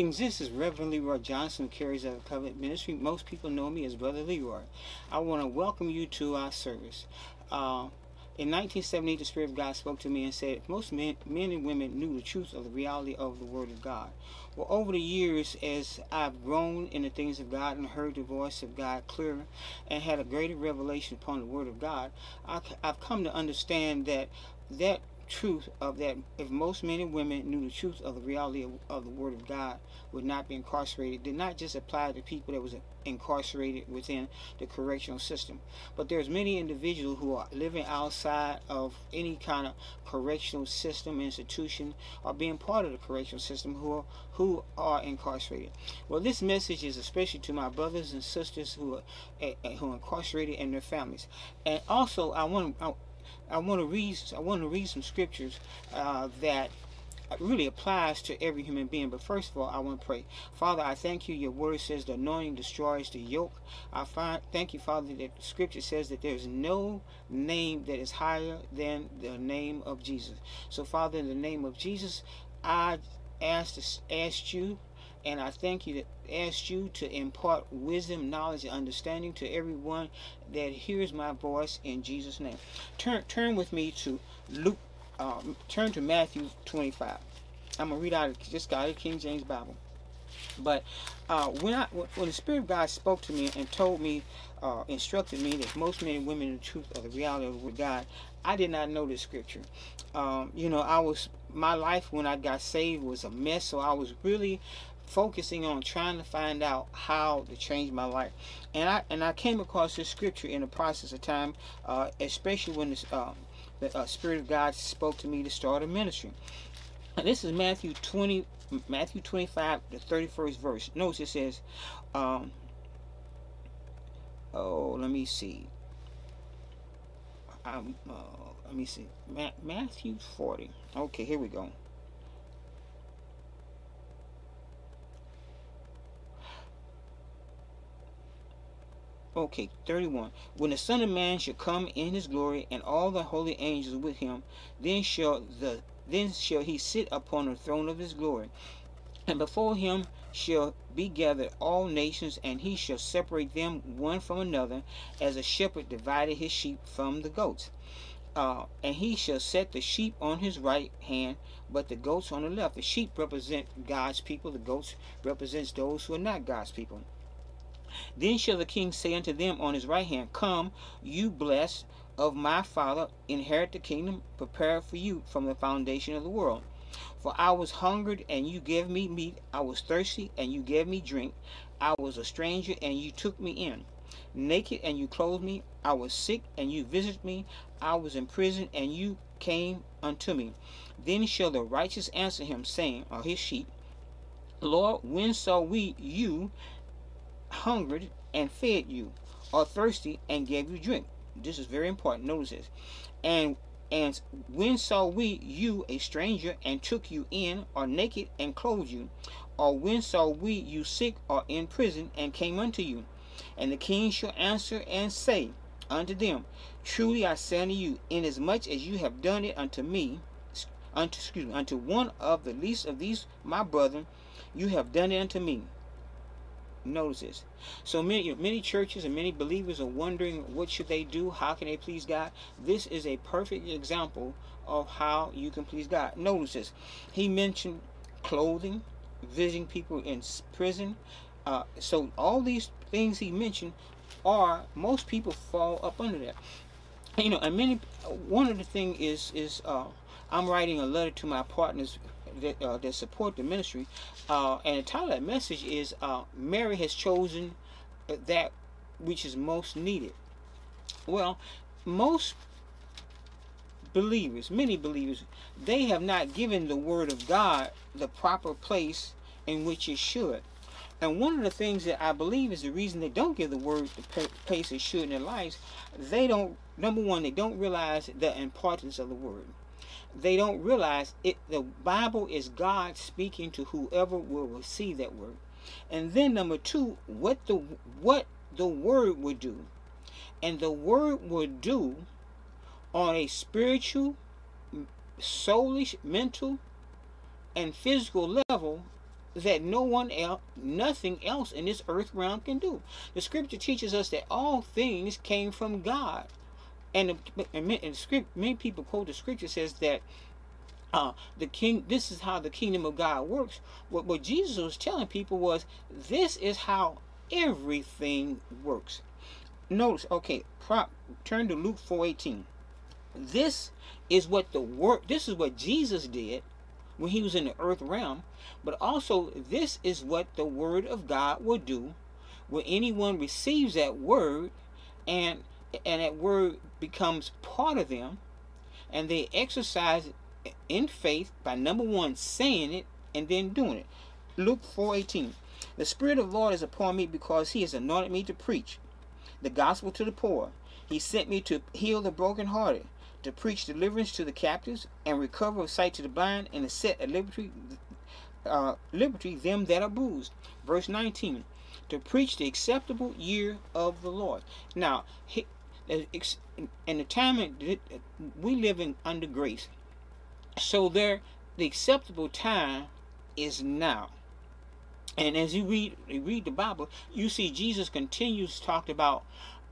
Greetings, this is Reverend Leroy Johnson, carries of Covenant Ministry. Most people know me as Brother Leroy. I want to welcome you to our service. Uh, in 1978, the Spirit of God spoke to me and said, most men, men and women knew the truth of the reality of the Word of God. Well, over the years, as I've grown in the things of God and heard the voice of God clearer and had a greater revelation upon the Word of God, I've come to understand that that truth of that if most men and women knew the truth of the reality of, of, the word of god would not be incarcerated did not just apply to people that was incarcerated within the correctional system. But there's many individuals who are living outside of any kind of correctional system institution or being part of the correctional system who are, who are incarcerated. Well this message is especially to my brothers and sisters who are uh, who are incarcerated and their families. And also i want to I want to read I want to read some scriptures uh, that really applies to every human being. But first of all, I want to pray. Father, I thank you. Your word says the anointing destroys the yoke. I find, thank you, Father, that scripture says that there's no name that is higher than the name of Jesus. So, Father, in the name of Jesus, I ask, ask you and I thank you that ask you to impart wisdom, knowledge, and understanding to everyone that hears my voice in Jesus' name. Turn turn with me to Luke. Um, turn to Matthew 25. I'm gonna read out of just a King James Bible. But uh, when I when the Spirit of God spoke to me and told me, uh, instructed me that most men and women in the truth of the reality of the God, I did not know this scripture. Um, you know, I was my life when I got saved was a mess, so I was really focusing on trying to find out how to change my life. And I and I came across this scripture in the process of time, uh, especially when this, um, the uh, Spirit of God spoke to me to start a ministry. And this is Matthew 20, Matthew 25, the 31st verse. Notice it says, um, oh, let me see. Um, uh, let me see. Ma Matthew 40. Okay, here we go. Okay, 31. When the Son of Man shall come in his glory, and all the holy angels with him, then shall the then shall he sit upon the throne of his glory. And before him shall be gathered all nations, and he shall separate them one from another, as a shepherd divided his sheep from the goats. Uh, and he shall set the sheep on his right hand, but the goats on the left. The sheep represent God's people, the goats represents those who are not God's people. Then shall the king say unto them on his right hand, Come, you blessed of my Father, inherit the kingdom prepared for you from the foundation of the world. For I was hungered, and you gave me meat. I was thirsty, and you gave me drink. I was a stranger, and you took me in. Naked, and you clothed me. I was sick, and you visited me. I was in prison, and you came unto me. Then shall the righteous answer him, saying, or his sheep, Lord, when saw we you hungered and fed you, or thirsty and gave you drink. This is very important. Notice this. And and when saw we you a stranger and took you in, or naked and clothed you? Or when saw we you sick or in prison and came unto you? And the king shall answer and say unto them, Truly I say unto you, inasmuch as you have done it unto me, unto excuse me, unto one of the least of these my brethren, you have done it unto me. Notice this. So many many churches and many believers are wondering what should they do? How can they please God? This is a perfect example of how you can please God. Notice this. He mentioned clothing, visiting people in prison. Uh, so all these things he mentioned are most people fall up under that. You know, and many one of the thing is is uh, I'm writing a letter to my partners that, uh, that support the ministry. Uh, and the title of that message is uh, Mary has chosen that which is most needed. Well, most believers, many believers, they have not given the Word of God the proper place in which it should. And one of the things that I believe is the reason they don't give the Word the place it should in their lives, they don't, number one, they don't realize the importance of the Word they don't realize it the bible is god speaking to whoever will receive that word and then number two what the what the word would do and the word would do on a spiritual soulish mental and physical level that no one else, nothing else in this earth realm can do. The scripture teaches us that all things came from God. And, and, and script, many people quote the scripture says that uh, the king this is how the kingdom of god works. What, what jesus was telling people was this is how everything works. Notice okay prop, turn to luke 418 this is what the work this is what jesus did when he was in the earth realm but also this is what the word of god will do when anyone receives that word and and that word becomes part of them and they exercise it in faith by number one saying it and then doing it. Luke 4:18. The Spirit of the Lord is upon me because He has anointed me to preach the gospel to the poor. He sent me to heal the brokenhearted, to preach deliverance to the captives, and recover of sight to the blind, and to set at liberty, uh, liberty them that are bruised. Verse 19. To preach the acceptable year of the Lord. Now, in the time we live in under grace, so there, the acceptable time is now. And as you read you read the Bible, you see Jesus continues to talk about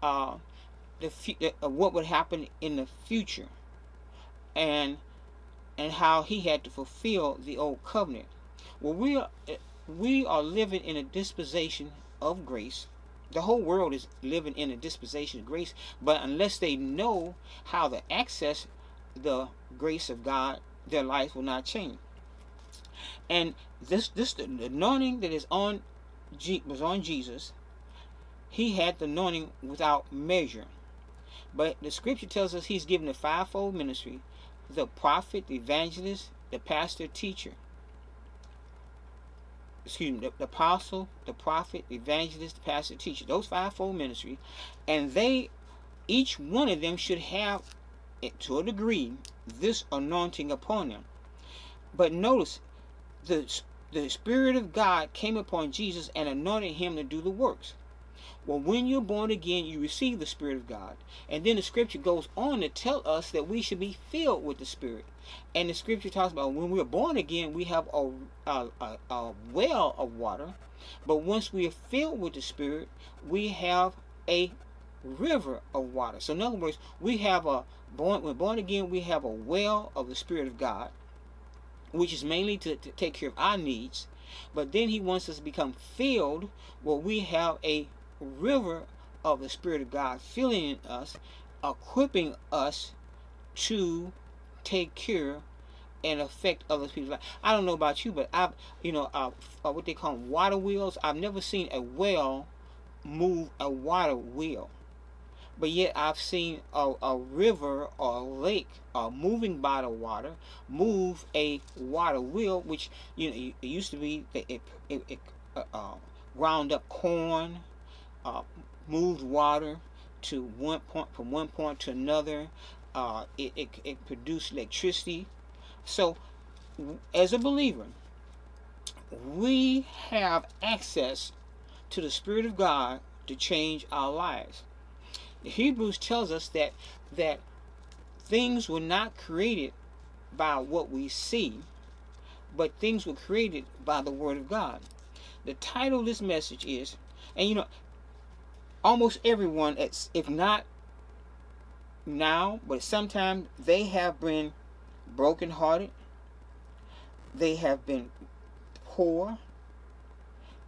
uh, the uh, what would happen in the future, and and how he had to fulfill the old covenant. Well, we are we are living in a dispensation of grace. The whole world is living in a dispensation of grace, but unless they know how to access the grace of God their life will not change. And this this the anointing that is on was on Jesus. He had the anointing without measure. But the scripture tells us he's given a fivefold ministry the prophet, the evangelist, the pastor, teacher. Excuse me, the, the apostle, the prophet, the evangelist, the pastor, the teacher. Those fivefold ministry. And they, each one of them should have to a degree, this anointing upon them. But notice, the, the Spirit of God came upon Jesus and anointed him to do the works. Well, when you're born again, you receive the Spirit of God. And then the scripture goes on to tell us that we should be filled with the Spirit. And the scripture talks about when we're born again, we have a, a, a, a well of water. But once we are filled with the Spirit, we have a river of water. So in other words, we have a born when born again, we have a well of the Spirit of God, which is mainly to, to take care of our needs. But then he wants us to become filled where we have a river of the Spirit of God filling us, equipping us to take care and affect other people's life. I don't know about you, but I've, you know, uh, uh, what they call water wheels. I've never seen a well move a water wheel but yet I've seen a, a river or a lake uh, moving by the water move a water wheel, which you know it used to be that it, it, it uh, uh, ground up corn, uh, moved water to one point from one point to another. Uh, it, it, it produced electricity. So, as a believer, we have access to the Spirit of God to change our lives. The Hebrews tells us that that things were not created by what we see, but things were created by the Word of God. The title of this message is, and you know, almost everyone, if not now, but sometimes they have been brokenhearted, they have been poor,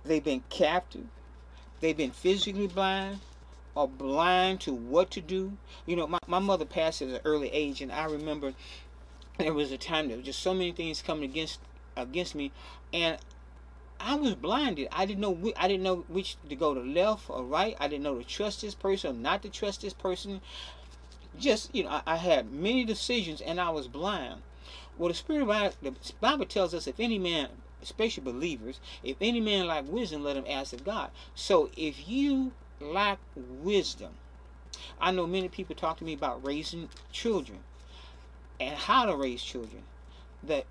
they've been captive, they've been physically blind, or blind to what to do. You know, my, my mother passed at an early age, and I remember there was a time there was just so many things coming against against me, and I was blinded. I didn't know I didn't know which to go to left or right. I didn't know to trust this person or not to trust this person. Just you know, I, I had many decisions, and I was blind. Well, the Spirit of God, the Bible tells us if any man especially believers, if any man lack wisdom, let him ask of God. So if you lack wisdom. I know many people talk to me about raising children and how to raise children. That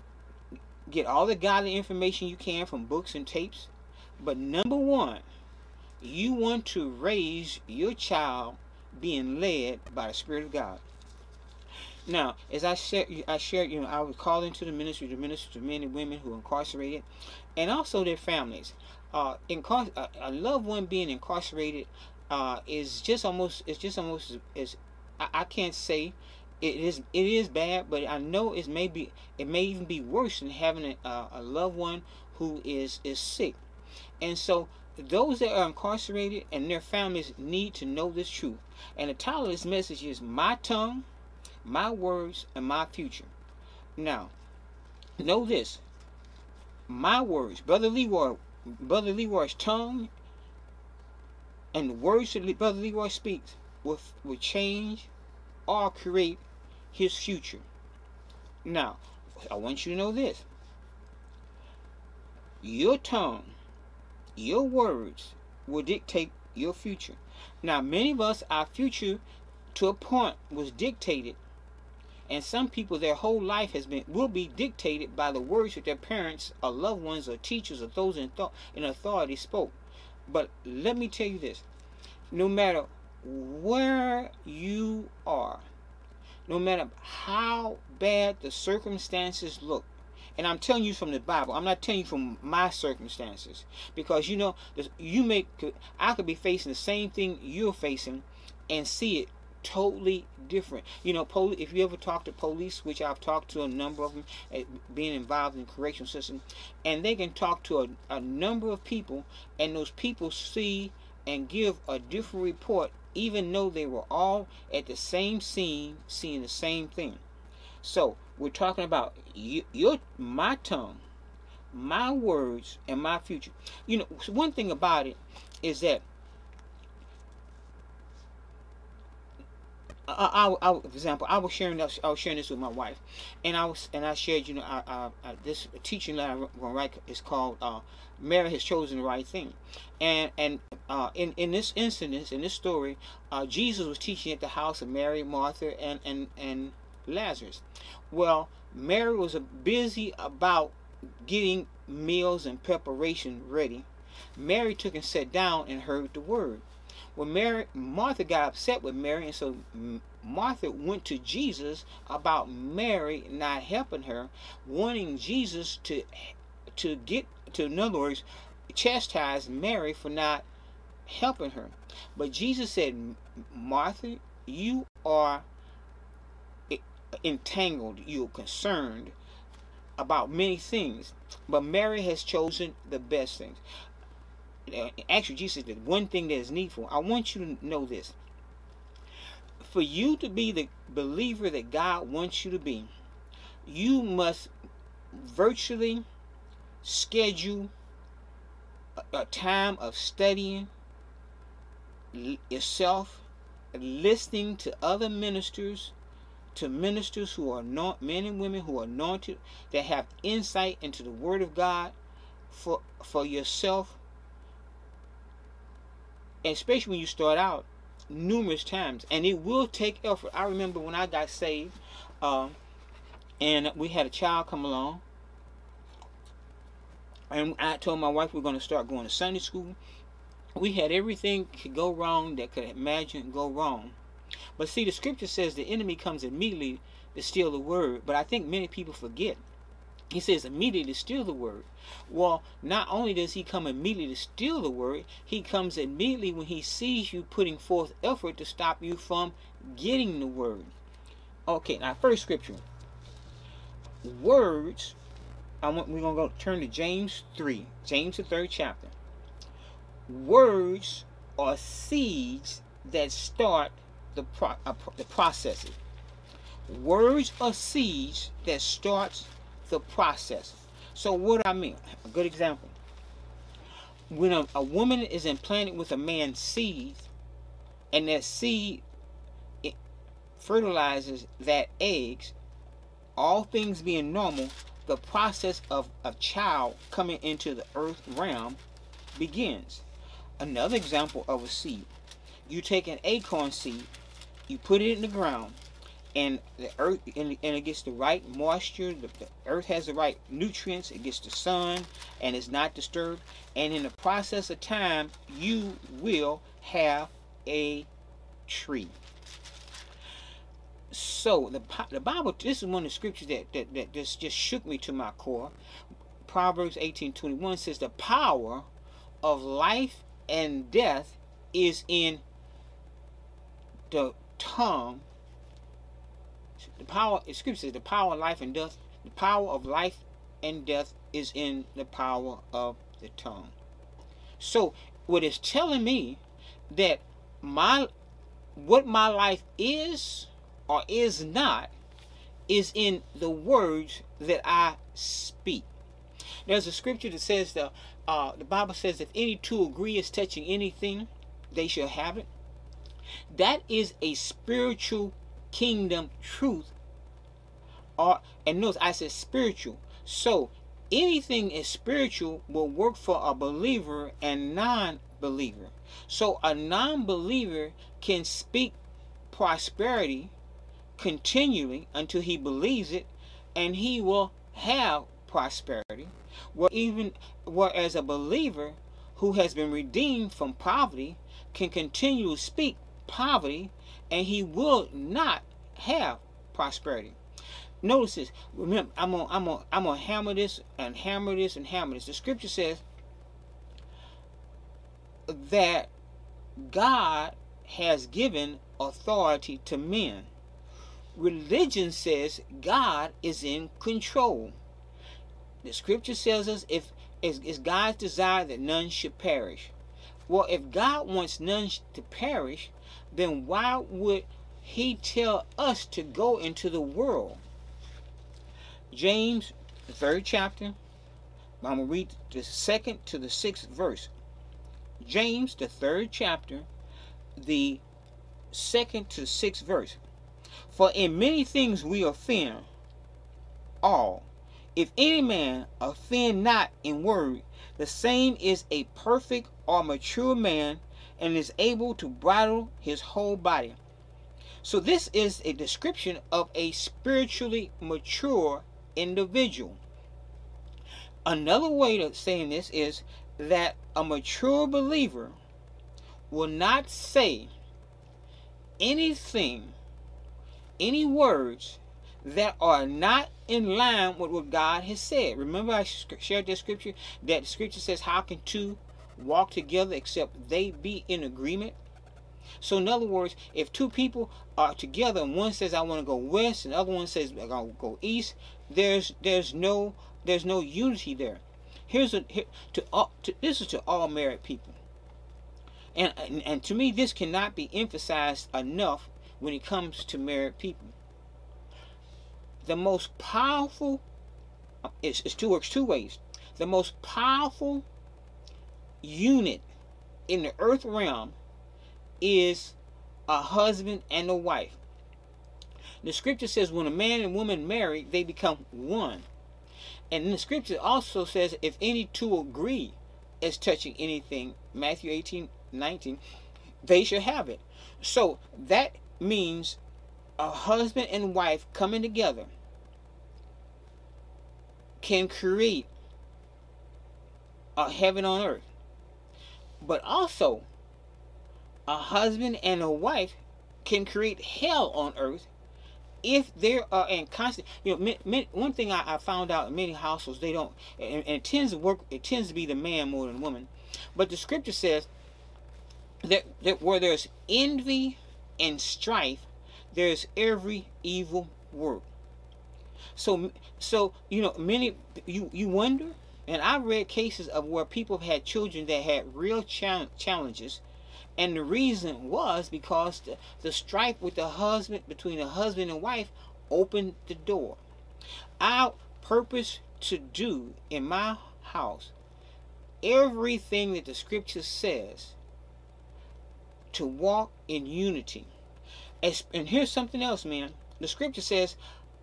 get all the godly information you can from books and tapes. But number one, you want to raise your child being led by the Spirit of God. Now, as I shared, I shared, you know, I was called into the ministry to minister to men and women who are incarcerated, and also their families. Uh, incar- a, a loved one being incarcerated uh, is just almost, it's just almost as I, I can't say it is it is bad, but I know it may be it may even be worse than having a, a loved one who is is sick, and so those that are incarcerated and their families need to know this truth. And the title of this message is "My Tongue, My Words, and My Future." Now, know this: my words, brother Leroy, brother Leroy's tongue, and the words that brother Leroy speaks will will change or create his future. Now, I want you to know this. Your tongue, your words will dictate your future. Now, many of us, our future to a point was dictated. And some people, their whole life has been will be dictated by the words that their parents or loved ones or teachers or those in, th- in authority spoke. But let me tell you this. No matter where you are, no matter how bad the circumstances look. And I'm telling you from the Bible. I'm not telling you from my circumstances because you know you make I could be facing the same thing you're facing and see it totally different. You know, if you ever talk to police, which I've talked to a number of them, eh, being involved in the correctional system, and they can talk to a, a number of people, and those people see and give a different report even though they were all at the same scene seeing the same thing. So we're talking about your my tongue, my words, and my future. You know, one thing about it is that I, I, I, for example, I was sharing this, I was sharing this with my wife, and I was and I shared, you know, I, I, this teaching that I'm going to write is called uh, "Mary Has Chosen the Right Thing," and and uh, in in this incident, in this story, uh, Jesus was teaching at the house of Mary, Martha, and and and Lazarus. Well, Mary was busy about getting meals and preparation ready. Mary took and sat down and heard the word. Well, Mary, Martha got upset with Mary, and so Martha went to Jesus about Mary not helping her, wanting Jesus to to get to, in other words, chastise Mary for not helping her. But Jesus said, Martha, you are entangled, you're concerned about many things, but Mary has chosen the best things. Uh, actually Jesus said one thing that is needful. I want you to know this. For you to be the believer that God wants you to be, you must virtually schedule a time of studying yourself, listening to other ministers, to ministers who are not men and women who are anointed that have insight into the Word of God for for yourself. Especially when you start out numerous times and it will take effort. I remember when i got saved um, and we had a child come along and i told my wife we are going to start going to sunday school. We had everything could go wrong that could imagine go wrong but see the scripture says the enemy comes immediately to steal the word but i think many people forget he says immediately to steal the word. Well, not only does he come immediately to steal the word, he comes immediately when he sees you putting forth effort to stop you from getting the word. Okay, now first scripture. Words. I want we're gonna go turn to James 3. James the third chapter. Words are seeds that start the pro, uh, the processes. Words are seeds that starts the process. So what I mean, a good example. When a, a woman is implanted with a man's seed, and that seed fertilizes that eggs, all things being normal, the process of a child coming into the earth realm begins. Another example of a seed. You take an acorn seed, you put it in the ground, and the earth and, and it gets the right moisture the, the, earth has the right nutrients it gets the sun and it's not disturbed and in the process of time you will have a tree So the the Bible, this is one of the scriptures that that, that just just shook me to my core. Proverbs eighteen twenty one says, "The power of life and death is in the tongue." The power, scripture says, "The power of life and death, the power of life and death is in the power of the tongue." So, what it's telling me that my what my life is or is not is in the words that I speak. There's a scripture that says the uh, the Bible says if any two agree is touching anything, they shall have it. That is a spiritual kingdom truth. Or and notice I said spiritual. So anything is spiritual will work for a believer and non-believer. So a non-believer can speak prosperity continually until he believes it and he will have prosperity. Where even whereas a believer who has been redeemed from poverty can continue to speak poverty and he will not have prosperity. Notice this. Remember, I'm gonna I'm gonna I'm gonna hammer this and hammer this and hammer this. The scripture says that God has given authority to men. Religion says God is in control. The scripture says us if it's God's desire that none should perish. Well, if God wants none to perish, then why would he tell us to go into the world? James, the third chapter, I'm going to read the second to the sixth verse. James, the third chapter, the second to sixth verse. For in many things we offend all. If any man offend not in word, the same is a perfect or mature man and is able to bridle his whole body. So this is a description of a spiritually mature individual. Another way of saying this is that a mature believer will not say anything, any words that are not in line with what God has said. Remember, I shared this scripture that the scripture says, How can two walk together except they be in agreement? So, in other words, if two people are together and one says, I want to go west, and the other one says, I want to go east, there's there's no there's no unity there. Here's a here, to, all, to this is to all married people. And, and, and to me, this cannot be emphasized enough when it comes to married people. The most powerful, uh, it's, it's two works two ways. The most powerful unit in the earth realm is a husband and a wife. The scripture says when a man and woman marry, they become one. And the scripture also says if any two agree as touching anything, Matthew 18, 19, they shall have it. So that means a husband and wife coming together can create a heaven on earth. But also, a husband and a wife can create hell on earth if there are in constant you know one thing I, I, found out in many households they don't and, and, it tends to work it tends to be the man more than woman but the scripture says that, that where there's envy and strife, there's every evil work. So, so you know, many you you wonder, and I've read cases of where people had children that had real challenges, and the reason was because the, the strife with the husband between the husband and wife opened the door. Our purpose to do in my house everything that the scripture says to walk in unity. And here's something else, man. The scripture says,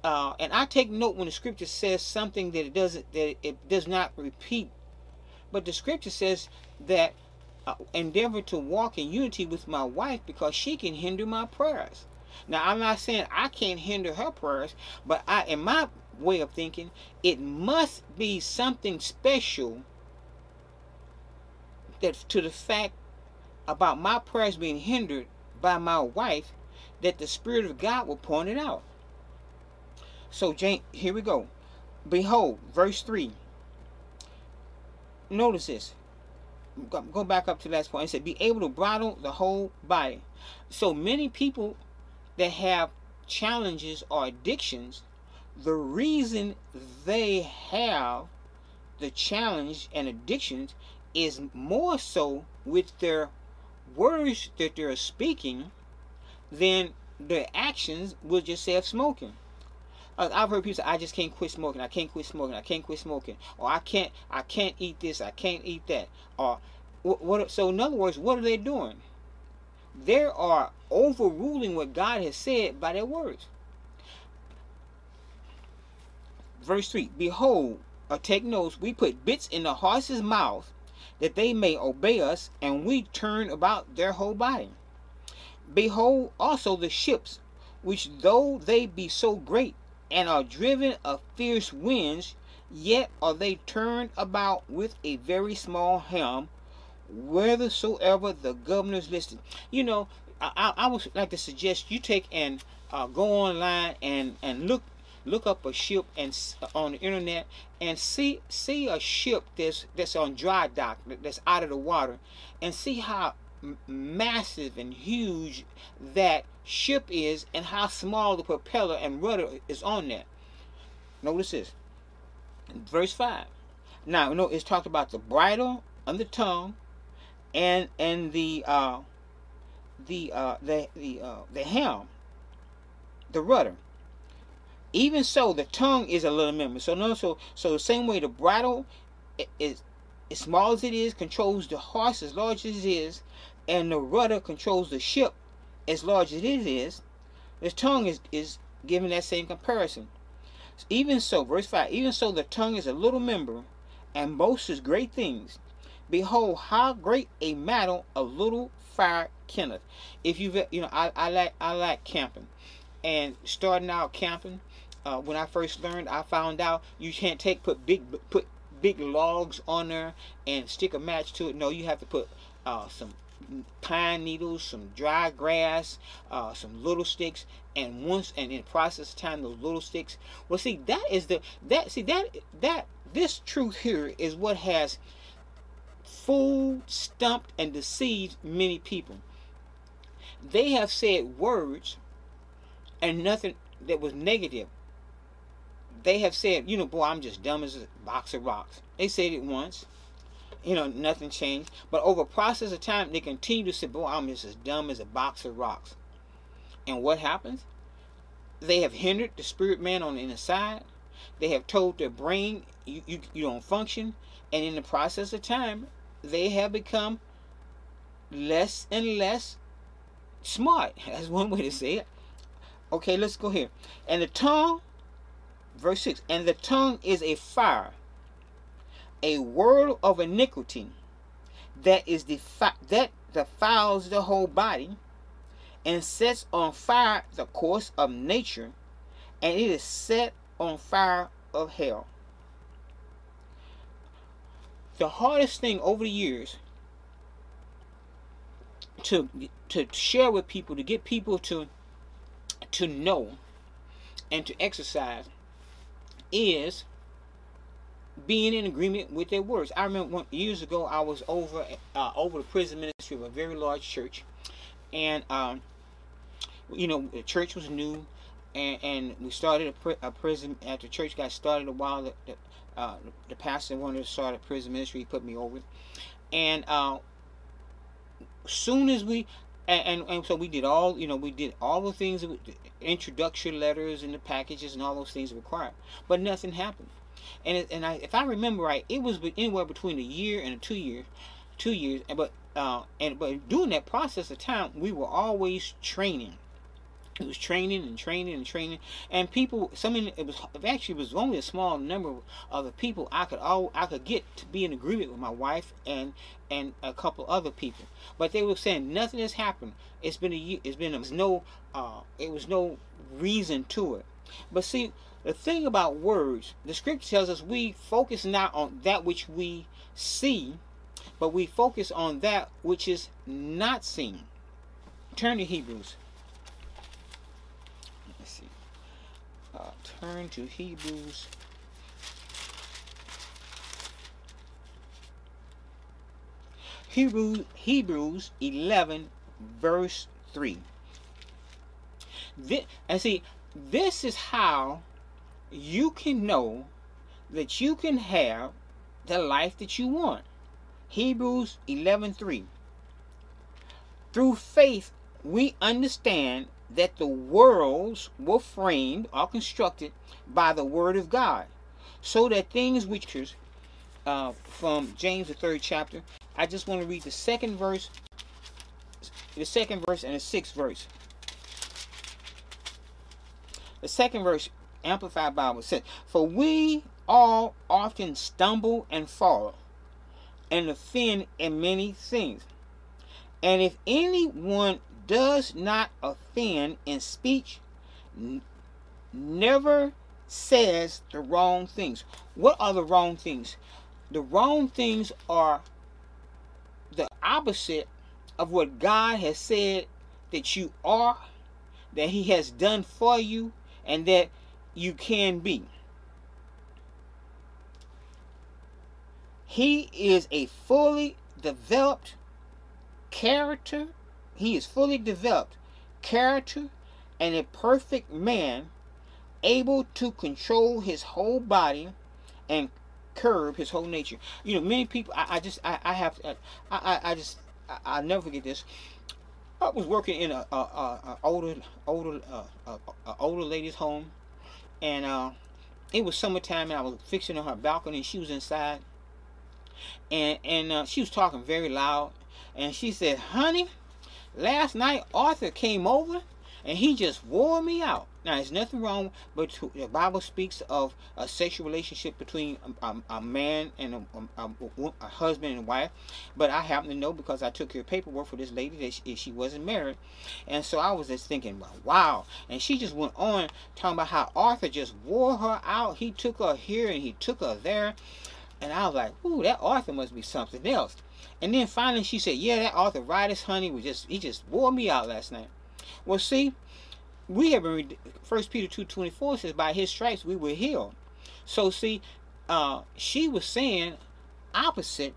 uh, and I take note when the scripture says something that it doesn't, that it does not repeat. But the scripture says that uh, endeavor to walk in unity with my wife because she can hinder my prayers. Now, I'm not saying I can't hinder her prayers, but I, in my way of thinking, it must be something special that to the fact about my prayers being hindered by my wife that the Spirit of God will point it out. So Jane, here we go. Behold, verse three. Notice this. Go back up to the last point. It said, "Be able to bridle the whole body." So many people that have challenges or addictions, the reason they have the challenge and addictions is more so with their words that they're speaking than their actions will just smoking. Uh, I've heard people say, "I just can't quit smoking. I can't quit smoking. I can't quit smoking." Or "I can't. I can't eat this. I can't eat that." Or what? what so in other words, what are they doing? They are overruling what God has said by their words. Verse three: Behold, or take notes. We put bits in the horse's mouth that they may obey us, and we turn about their whole body. Behold also the ships, which though they be so great, and are driven of fierce winds, yet are they turned about with a very small helm, whithersoever the governors listed. You know, I, I would like to suggest you take and uh, go online and and look look up a ship and on the internet and see see a ship that's that's on dry dock that's out of the water and see how massive and huge that ship is and how small the propeller and rudder is on that. Notice this. Verse 5 now you know it's talked about the bridle and the tongue and and the uh the uh the the uh the helm the rudder. Even so, the tongue is a little member. So no, so so the same way the bridle is as small as it is, controls the horse as large as it is, and the rudder controls the ship as large as it is. The tongue is is given that same comparison. Even so, verse 5, even so the tongue is a little member and boasts great things. Behold, how great a matter a little fire kenneth. If you've you know, I, I like I like camping. And starting out camping, uh, when I first learned, I found out you can't take put big put big logs on there and stick a match to it. No, you have to put uh, some pine needles, some dry grass, uh, some little sticks, and once and in process of time those little sticks. Well, see that is the that see that that this truth here is what has fooled, stumped, and deceived many people. They have said words and nothing that was negative they have said, you know, boy, I'm just dumb as a box of rocks. They said it once. You know, nothing changed. But over a process of time, they continue to say, boy, I'm just as dumb as a box of rocks. And what happens? They have hindered the spirit man on the inside. They have told their brain, you, you, you don't function. And in the process of time, they have become less and less smart. That's one way to say it. Okay, let's go here. And the tongue verse 6 and the tongue is a fire a world of iniquity that is defi- that defiles the whole body and sets on fire the course of nature and it is set on fire of hell. The hardest thing over the years to to share with people to get people to to know and to exercise is being in agreement with their words. I remember one, years ago I was over uh, over the prison ministry of a very large church, and um, you know the church was new, and, and we started a, a prison. After church got started a while, the, the, uh, the pastor wanted to start a prison ministry. He put me over, and uh, soon as we and, and, and, so we did all you know we did all the things the introduction letters and the packages and all those things required but nothing happened and it, and I, if I remember right it was anywhere between a year and a two year two years And but uh, and but during that process of time we were always training. It was training and training and training and people some it was actually it was only a small number of the people i could all i could get to be in agreement with my wife and and a couple other people. But they were saying nothing has happened. It's been a year it's been it was no uh it was no reason to it. But see the thing about words the scripture tells us we focus not on that which we see but we focus on that which is not seen turn to hebrews out. Uh, turn to Hebrews. Hebrews, Hebrews 11, verse 3. This, and see, this is how you can know that you can have the life that you want. Hebrews 11:3 Through faith we understand that the worlds were framed or constructed by the word of God, so that things which uh, from James the third chapter. I just want to read the second verse, the second verse and the sixth verse. The second verse, Amplified Bible says, "For we all often stumble and fall, and offend in many things. And if anyone does not offend in speech, never says the wrong things. What are the wrong things? The wrong things are the opposite of what God has said that you are, that He has done for you, and that you can be. He is a fully developed character. He is fully developed character and a perfect man able to control his whole body and curb his whole nature. You know, many people, I, I just, I, I have, I, I, I just, I, I'll never forget this. I was working in a, a, a, a older, older, uh, older lady's home, and uh, it was summertime, and I was fixing on her balcony, and she was inside, and and uh, she was talking very loud, and she said, "Honey, last night Arthur came over, and he just wore me out." Now, there's nothing wrong, but the Bible speaks of a sexual relationship between a, a, a man and a, a, husband and wife. But I happen to know because I took of paperwork for this lady that she, she wasn't married. And so I was just thinking, wow. And she just went on talking about how Arthur just wore her out. He took her here and he took her there. And I was like, ooh, that Arthur must be something else. And then finally she said, yeah, that arthritis, honey, was just, he just wore me out last night. Well, see, we have been, First Peter 2.24 says, by his stripes we were healed. So see, uh, she was saying opposite.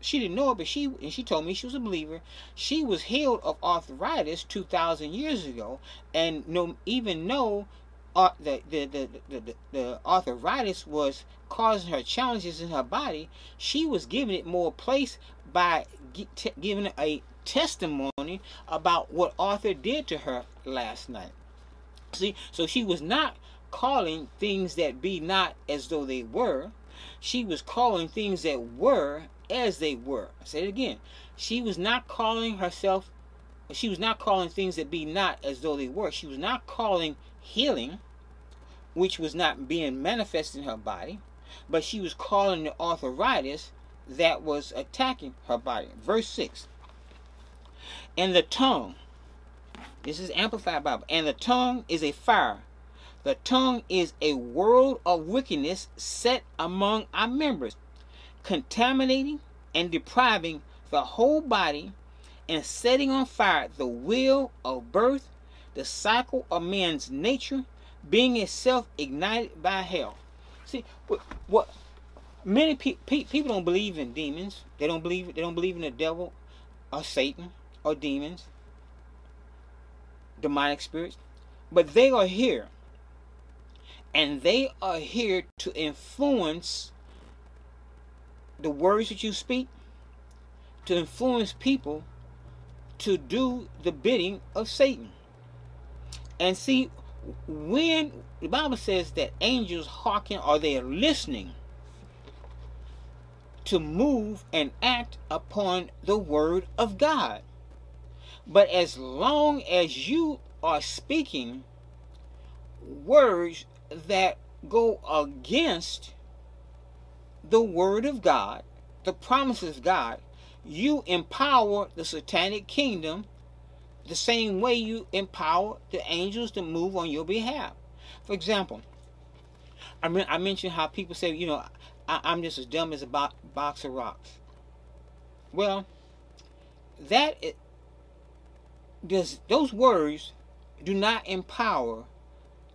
She didn't know it, but she, and she told me she was a believer. She was healed of arthritis 2,000 years ago. And no, even know the, the, the, the, the arthritis was causing her challenges in her body, she was giving it more place by giving a testimony about what Arthur did to her last night. See, so she was not calling things that be not as though they were. She was calling things that were as they were. I say it again. She was not calling herself, she was not calling things that be not as though they were. She was not calling healing which was not being manifested in her body, but she was calling the arthritis that was attacking her body. Verse 6 And the tongue, this is Amplified Bible, and the tongue is a fire. The tongue is a world of wickedness set among our members, contaminating and depriving the whole body and setting on fire the will of birth, the cycle of man's nature, being itself ignited by hell. See, what, what many pe- pe- people don't believe in demons. They don't believe they don't believe in the devil or Satan or demons, demonic spirits, but they are here. And they are here to influence the words that you speak, to influence people to do the bidding of Satan. And see, when the Bible says that angels hearken or they are listening to move and act upon the word of God. But as long as you are speaking words that go against the word of God, the promises of God, you empower the satanic kingdom the same way you empower the angels to move on your behalf. For example, I, mean, I mentioned how people say, you know, I, am just as dumb as a bo- box of rocks. Well, that it, does those words do not empower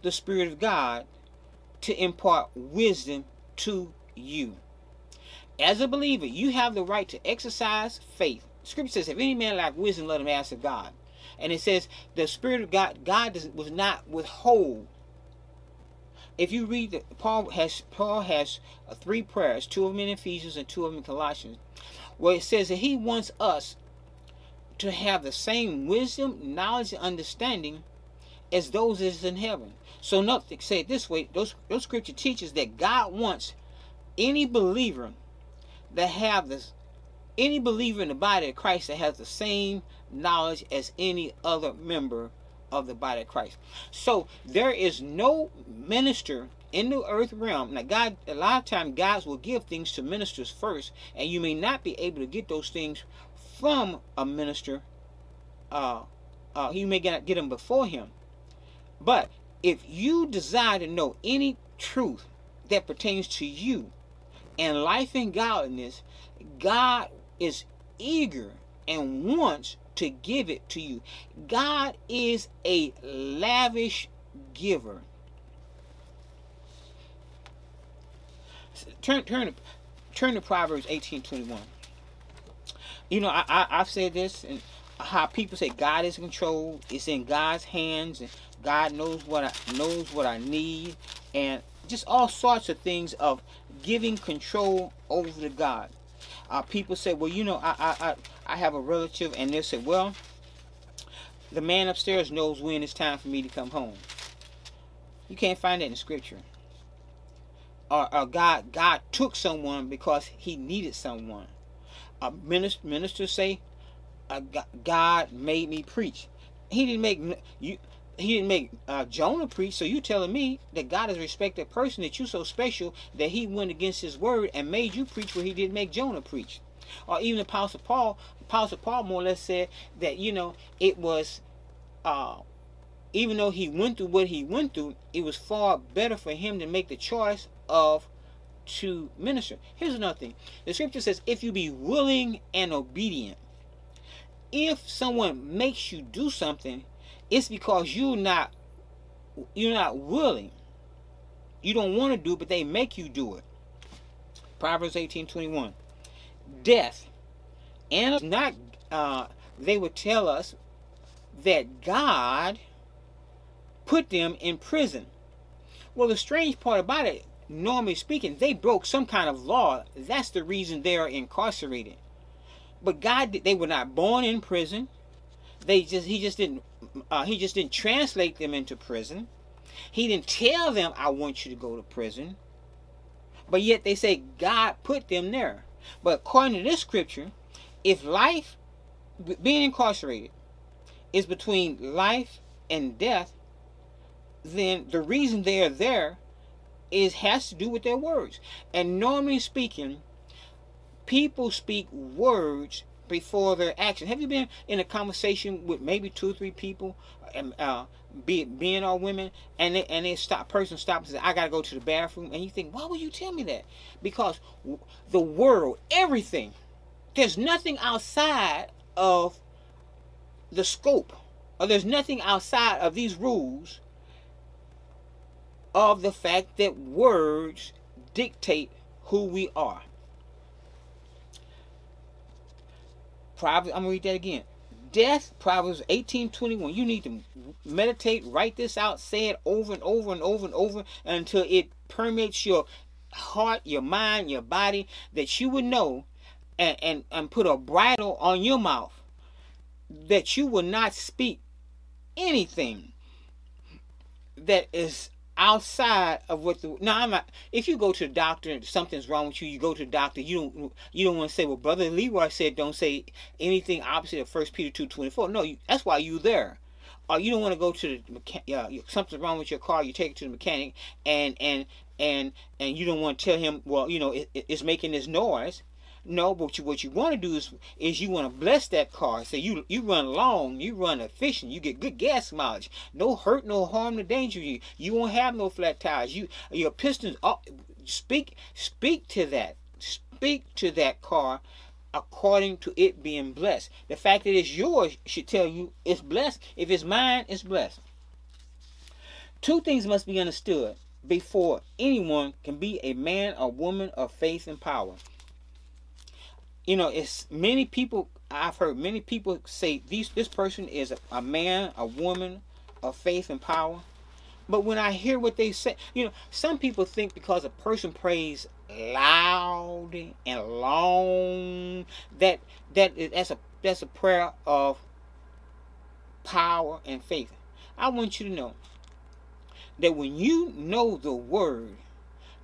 the Spirit of God to impart wisdom to you. As a believer, you have the right to exercise faith. Scripture says, if any man lack wisdom, let him ask of God. And it says, the Spirit of God, God was not withhold. If you read that, Paul has Paul has uh, three prayers, two of them in Ephesians and two of them in Colossians, where it says that he wants us to have the same wisdom, knowledge, and understanding as those that is in heaven. So nothing say it this way, those those scripture teaches that God wants any believer that have this any believer in the body of Christ that has the same knowledge as any other member of the body of Christ. So there is no minister in the earth realm. Now God a lot of times God will give things to ministers first, and you may not be able to get those things from a minister. Uh, uh, you may get, get them before him. But if you desire to know any truth that pertains to you and life and godliness, God is eager and wants to give it to you. God is a lavish giver. Turn turn turn to Proverbs 18:21. You know, I, I I've said this and how people say God is in control. It's in God's hands, and God knows what I knows what I need, and just all sorts of things of giving control over to God. Uh, people say, well, you know, I, I, I, I have a relative, and they'll say, well, the man upstairs knows when it's time for me to come home. You can't find that in Scripture. Or, or God, God took someone because He needed someone. A minister, ministers say, God made me preach. He didn't make you he didn't make uh, Jonah preach. So you telling me that God is a person, that you so special that he went against his word and made you preach where he didn't make Jonah preach. Or even the Apostle Paul, Apostle Paul more or less said that, you know, it was, uh, even though he went through what he went through, it was far better for him to make the choice of to minister. Here's another thing. The scripture says, if you be willing and obedient, if someone makes you do something, it's because you're not you're not willing. You don't want to do it, but they make you do it. Proverbs 18 21. Death. And not uh, they would tell us that God put them in prison. Well, the strange part about it, normally speaking, they broke some kind of law. That's the reason they are incarcerated. But God, they were not born in prison. They just he just didn't uh, he just didn't translate them into prison. He didn't tell them I want you to go to prison. But yet they say God put them there. But according to this scripture, if life being incarcerated is between life and death, then the reason they are there is has to do with their words. And normally speaking, people speak words before their action. Have you been in a conversation with maybe two or three people, uh, be it men or women, and they, and they stop person stops and says, "I gotta go to the bathroom," and you think, "Why would you tell me that?" Because the world, everything, there's nothing outside of the scope, or there's nothing outside of these rules of the fact that words dictate who we are. Proverbs, I'm gonna read that again. Death, Proverbs 18, 21. You need to meditate, write this out, say it over and over and over and over until it permeates your heart, your mind, your body, that you would know and, and, and put a bridle on your mouth that you will not speak anything that is outside of what the now I'm not if you go to the doctor and something's wrong with you you go to the doctor you don't you don't want to say well brother Leroy said don't say anything opposite of first Peter 2 24 no you, that's why you there. Or you don't want to go to the mechanic uh, something's wrong with your car you take it to the mechanic and and and and you don't want to tell him well you know it, it's making this noise no, but you, what you want to do is is you want to bless that car. So you you run long, you run efficient, you get good gas mileage, no hurt, no harm, no danger. You you won't have no flat tires. You your pistons. Oh, speak speak to that. Speak to that car according to it being blessed. The fact that it's yours should tell you it's blessed. If it's mine, it's blessed. Two things must be understood before anyone can be a man or woman of faith and power. You know, it's many people I've heard many people say these this person is a, a man, a woman of faith and power. But when I hear what they say, you know, some people think because a person prays loud and long that that that's a that's a prayer of power and faith. I want you to know that when you know the word,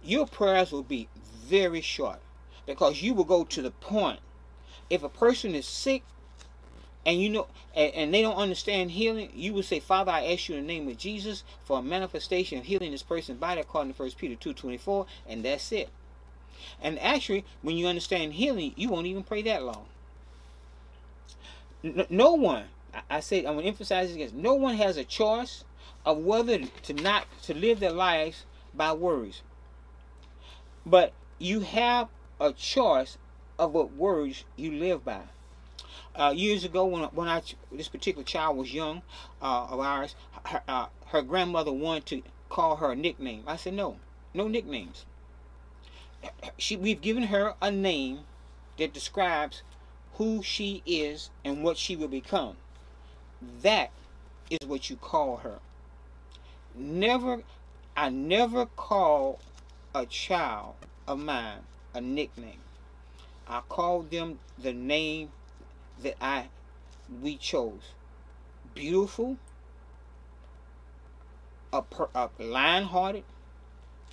your prayers will be very short because you will go to the point. If a person is sick and you know and, and, they don't understand healing, you will say, Father, I ask you in the name of Jesus for a manifestation of healing this person's body according to 1 Peter 2.24, and that's it. And actually, when you understand healing, you won't even pray that long. No, no one, I, say, I'm going to emphasize this again, no one has a choice of whether to not to live their lives by worries. But you have a choice of what words you live by. Uh, years ago, when when I this particular child was young uh, of ours, her, uh, her grandmother wanted to call her a nickname. I said no, no nicknames. She we've given her a name that describes who she is and what she will become. That is what you call her never I never call a child of mine a nickname. I call them the name that I we chose. Beautiful, a, per, a lion-hearted,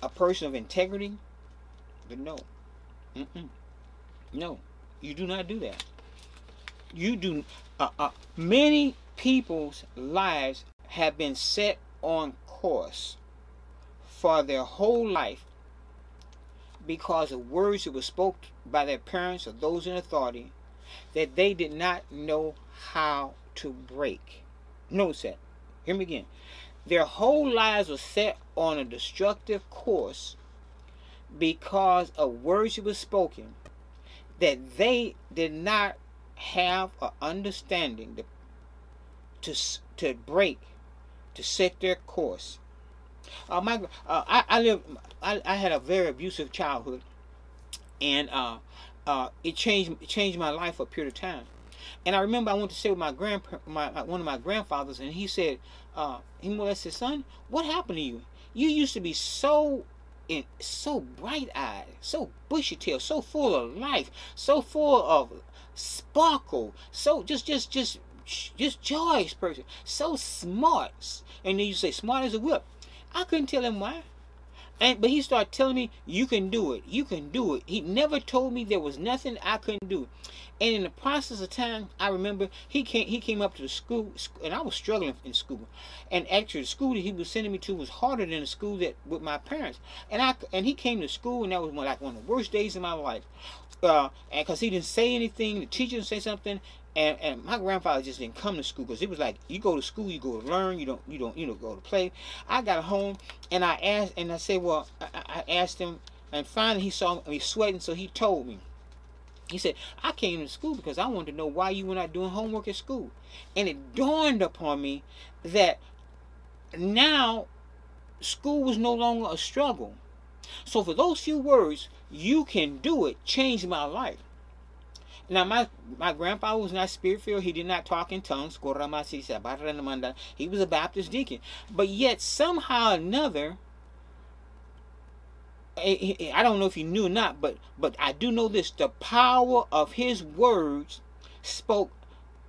a person of integrity. But no, Mm -mm. no, you do not do that. You do. Uh, uh, many people's lives have been set on course for their whole life because of words that were spoken by their parents or those in authority that they did not know how to break. Notice that. Hear me again. Their whole lives were set on a destructive course because of words that were spoken that they did not have an understanding to, to, to break to set their course. Uh, my, uh, I, I live, I, I had a very abusive childhood, and uh, uh, it changed changed my life for a period of time. And I remember I went to stay with my grand, my, one of my grandfathers, and he said, uh, he molested son. What happened to you? You used to be so in so bright eyed, so bushy tailed, so full of life, so full of sparkle, so just just just just joyous person, so smart. And then you say smart as a whip. I couldn't tell him why. And but he started telling me, you can do it. You can do it. He never told me there was nothing I couldn't do. And in the process of time, I remember he came he came up to the school and I was struggling in school. And actually the school that he was sending me to was harder than the school that with my parents. And I and he came to school and that was like one of the worst days of my life. Uh, and because he didn't say anything, the teacher didn't say something, and, and my grandfather just didn't come to school because it was like you go to school you go to learn you don't you don't you know go to play. I got home and i asked and i said well i, I asked him and finally he saw me sweating so he told me. He said i came to school because i wanted to know why you were not doing homework at school. And it dawned upon me that now school was no longer a struggle. So for those few words you can do it changed my life now, my, my grandfather was not spirit filled. He did not talk in tongues. He was a Baptist deacon. But yet, somehow or another, eh, eh, eh, I don't know if he knew or not, but, but I do know this. The power of his words spoke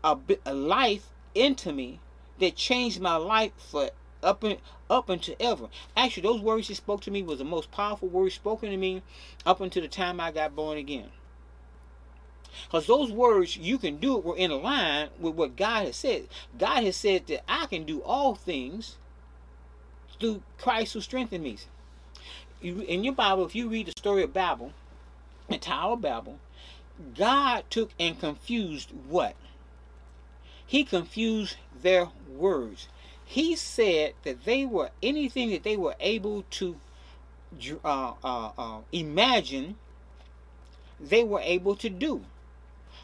a, bit, a life into me that changed my life for up and up until ever. Actually, those words he spoke to me was the most powerful words spoken to me up until the time I got born again. Because those words, you can do it, were in line with what God has said. God has said that I can do all things through Christ who strengthens me. You, in your Bible, if you read the story of Babel, the Tower of Babel, God took and confused what? He confused their words. He said that they were anything that they were able to uh, uh, uh, imagine, they were able to do.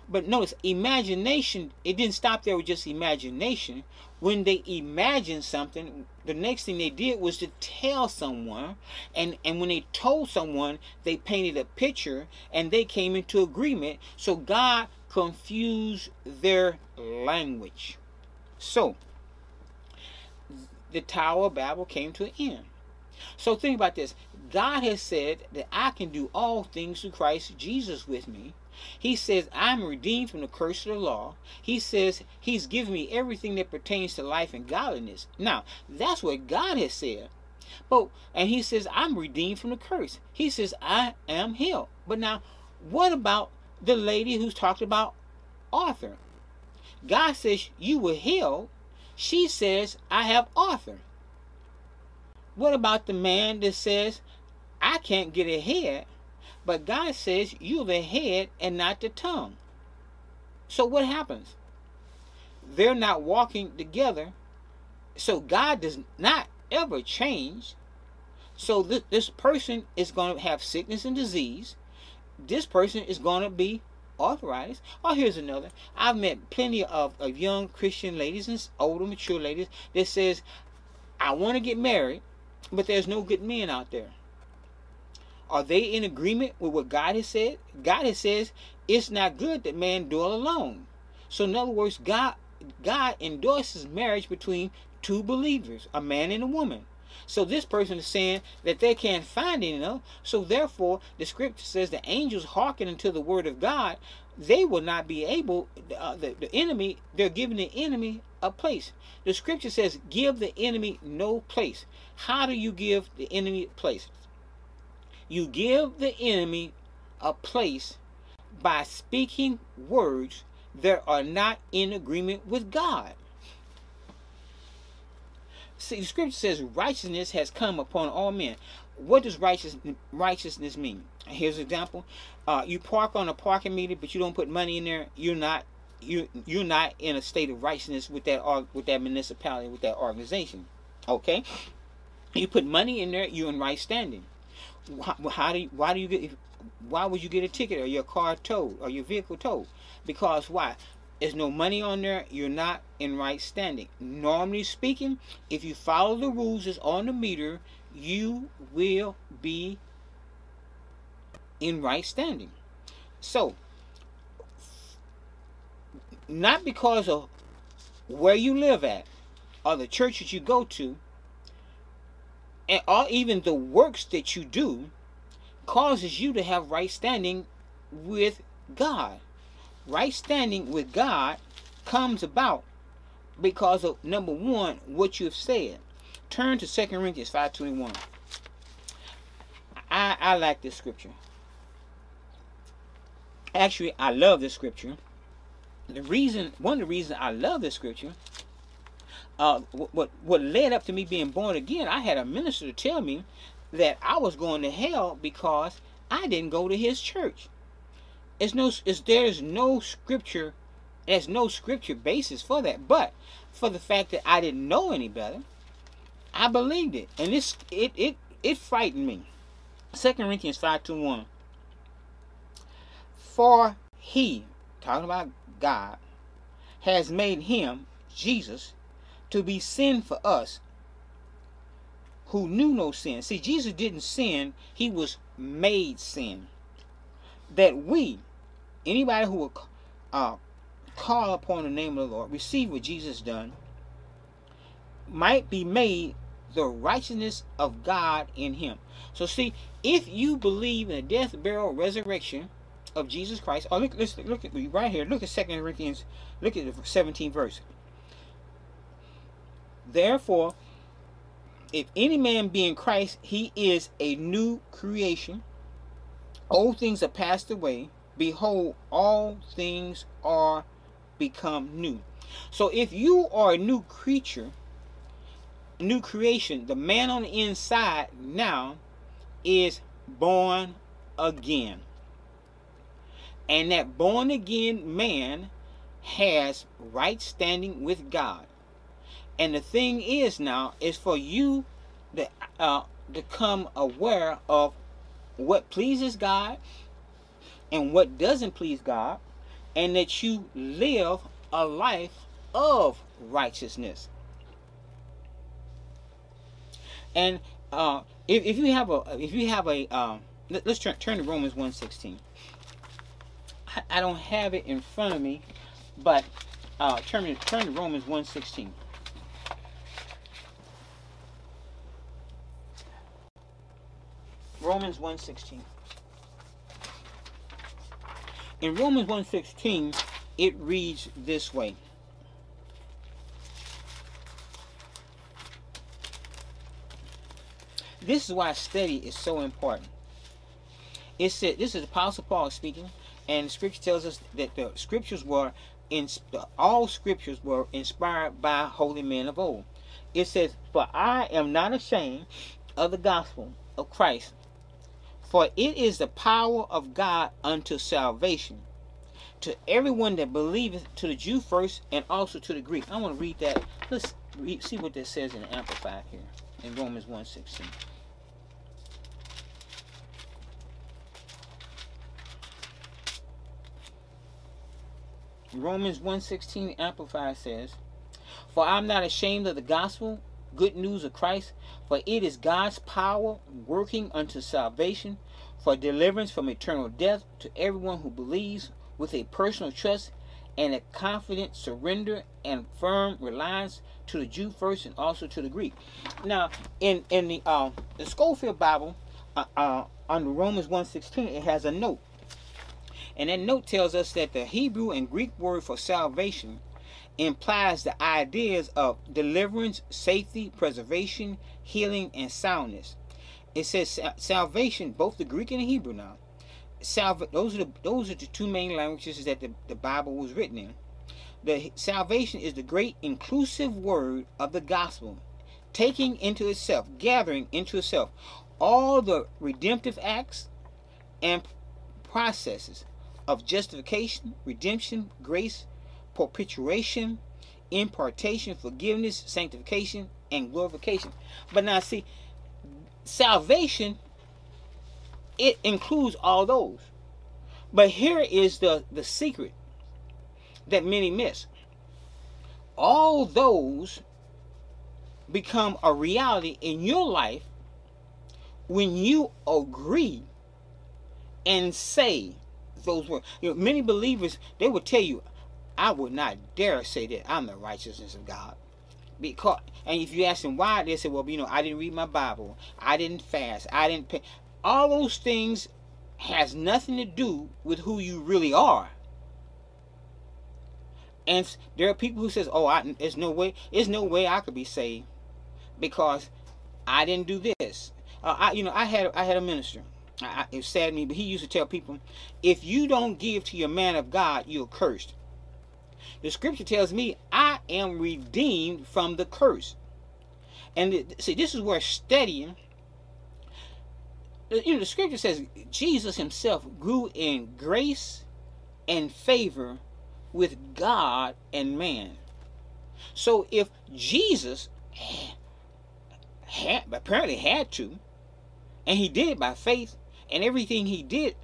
But notice, imagination, it didn't stop there with just imagination. When they imagined something, the next thing they did was to tell someone. And, and when they told someone, they painted a picture and they came into agreement. So God confused their language. So, the Tower of Babel came to an end. So think about this. God has said that I can do all things through Christ Jesus with me. He says, I'm redeemed from the curse of the law. He says, He's given me everything that pertains to life and godliness. Now, that's what God has said. But and he says, I'm redeemed from the curse. He says, I am healed. But now, what about the lady who's talked about Arthur? God says, You were healed. She says, I have Arthur. What about the man that says, I can't get ahead, but God says you're the head and not the tongue? So what happens? They're not walking together. So God does not ever change. So this, this person is going to have sickness and disease. This person is going to be authorized. Oh, here's another. I've met plenty of, of young Christian ladies and older, mature ladies that says, I want to get married, but there's no good men out there. Are they in agreement with what God has said? God has says it's not good that man dwell alone. So in other words, God God endorses marriage between two believers, a man and a woman. So this person is saying that they can't find any enough. So therefore, the scripture says the angels hearken unto the word of God. They will not be able. Uh, the, the enemy, they're giving the enemy a place. The scripture says, "Give the enemy no place." How do you give the enemy a place? You give the enemy a place by speaking words that are not in agreement with God. See, the scripture says righteousness has come upon all men. What does righteous, righteousness mean? Here's an example. Uh, you park on a parking meter, but you don't put money in there. You're not you you're not in a state of righteousness with that with that municipality with that organization. Okay, you put money in there. You're in right standing. How, how do you, why do you get why would you get a ticket or your car towed or your vehicle towed? Because why? There's no money on there. You're not in right standing. Normally speaking, if you follow the rules that's on the meter, you will be in right standing. So, not because of where you live at or the church that you go to, and or even the works that you do, causes you to have right standing with God right standing with God comes about because of number one, what you've said. Turn to 2 Corinthians 5.21. I, I like this scripture. Actually, I love this scripture. The reason, one of the reasons I love this scripture, uh, what what led up to me being born again, I had a minister tell me that I was going to hell because I didn't go to his church. It's no, it's, there's no scripture, there's no scripture basis for that. But for the fact that I didn't know any better, I believed it, and it it it frightened me. Second Corinthians five to one. For he, talking about God, has made him Jesus to be sin for us who knew no sin. See, Jesus didn't sin; he was made sin. That we Anybody who will uh, call upon the name of the Lord, receive what Jesus done, might be made the righteousness of God in him. So see, if you believe in the death, burial, resurrection of Jesus Christ, oh look, let's look at me right here. Look at Second Corinthians. Look at the 17th verse. Therefore, if any man be in Christ, he is a new creation. Old things are passed away behold, all things are become new. So if you are a new creature, new creation, the man on the inside now is born again. And that born again man has right standing with God. And the thing is now is for you to uh, become aware of what pleases God and what doesn't please God, and that you live a life of righteousness. And uh, if, if you have a if you have a um, let, us turn turn to Romans 1:16. I, I don't have it in front of me, but uh, turn turn to Romans 1:16. Romans 1:16. In Romans 1:16, it reads this way. This is why study is so important. It said this is Apostle Paul speaking, and Scripture tells us that the Scriptures were in all Scriptures were inspired by holy men of old. It says, "For I am not ashamed of the gospel of Christ, for it is the power of God unto salvation." To everyone that believeth, to the Jew first, and also to the Greek. I want to read that. Let's read, see what this says in the Amplified here in Romans 1.16. Romans 1.16 Amplified says, For I am not ashamed of the gospel, good news of Christ, for it is God's power working unto salvation, for deliverance from eternal death to everyone who believes with a personal trust and a confident surrender and firm reliance to the Jew first and also to the Greek. Now, in in the uh, the Scofield Bible, uh, uh, under Romans 1.16, it has a note and that note tells us that the Hebrew and Greek word for salvation implies the ideas of deliverance, safety, preservation, healing, and soundness. It says salvation, both the Greek and the Hebrew now. Those are the those are the two main languages that the, the Bible was written in. The salvation is the great inclusive word of the gospel, taking into itself, gathering into itself all the redemptive acts and processes of justification, redemption, grace, propitiation, impartation, forgiveness, sanctification, and glorification. But now, see, salvation, it includes all those. But here is the, the secret that many miss. All those become a reality in your life when you agree and say those words. You know, many believers they will tell you, I would not dare say that I'm the righteousness of God. Because and if you ask them why, they say, Well, you know, I didn't read my Bible, I didn't fast, I didn't pay. All those things has nothing to do with who you really are. And there are people who says, "Oh, I, there's no way, there's no way I could be saved because I didn't do this." Uh, I, you know, I had I had a minister I, it saddened me, but he used to tell people, if you don't give to your man of God, you're cursed. The scripture tells me I am redeemed from the curse. And see, this is where studying, you know, the scripture says Jesus himself grew in grace and favor with God and man. So if Jesus had, apparently had to, and he did by faith, and everything he did,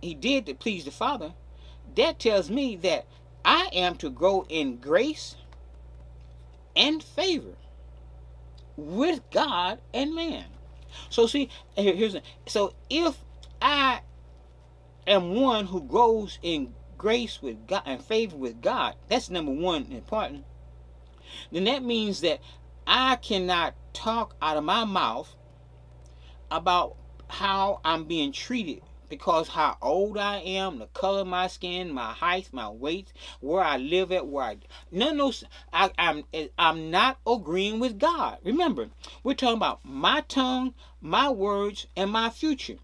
he did to please the Father, that tells me that I am to grow in grace and favor with God and man. So see, here's a, so if I am one who grows in grace with God and favor with God, that's number one important. Then that means that I cannot talk out of my mouth about how I'm being treated because how old I am, the color of my skin, my height, my weight, where I live at, where I none of those I, I'm eh, I'm not agreeing with God. Remember, we're talking about my tongue, my words, and my future.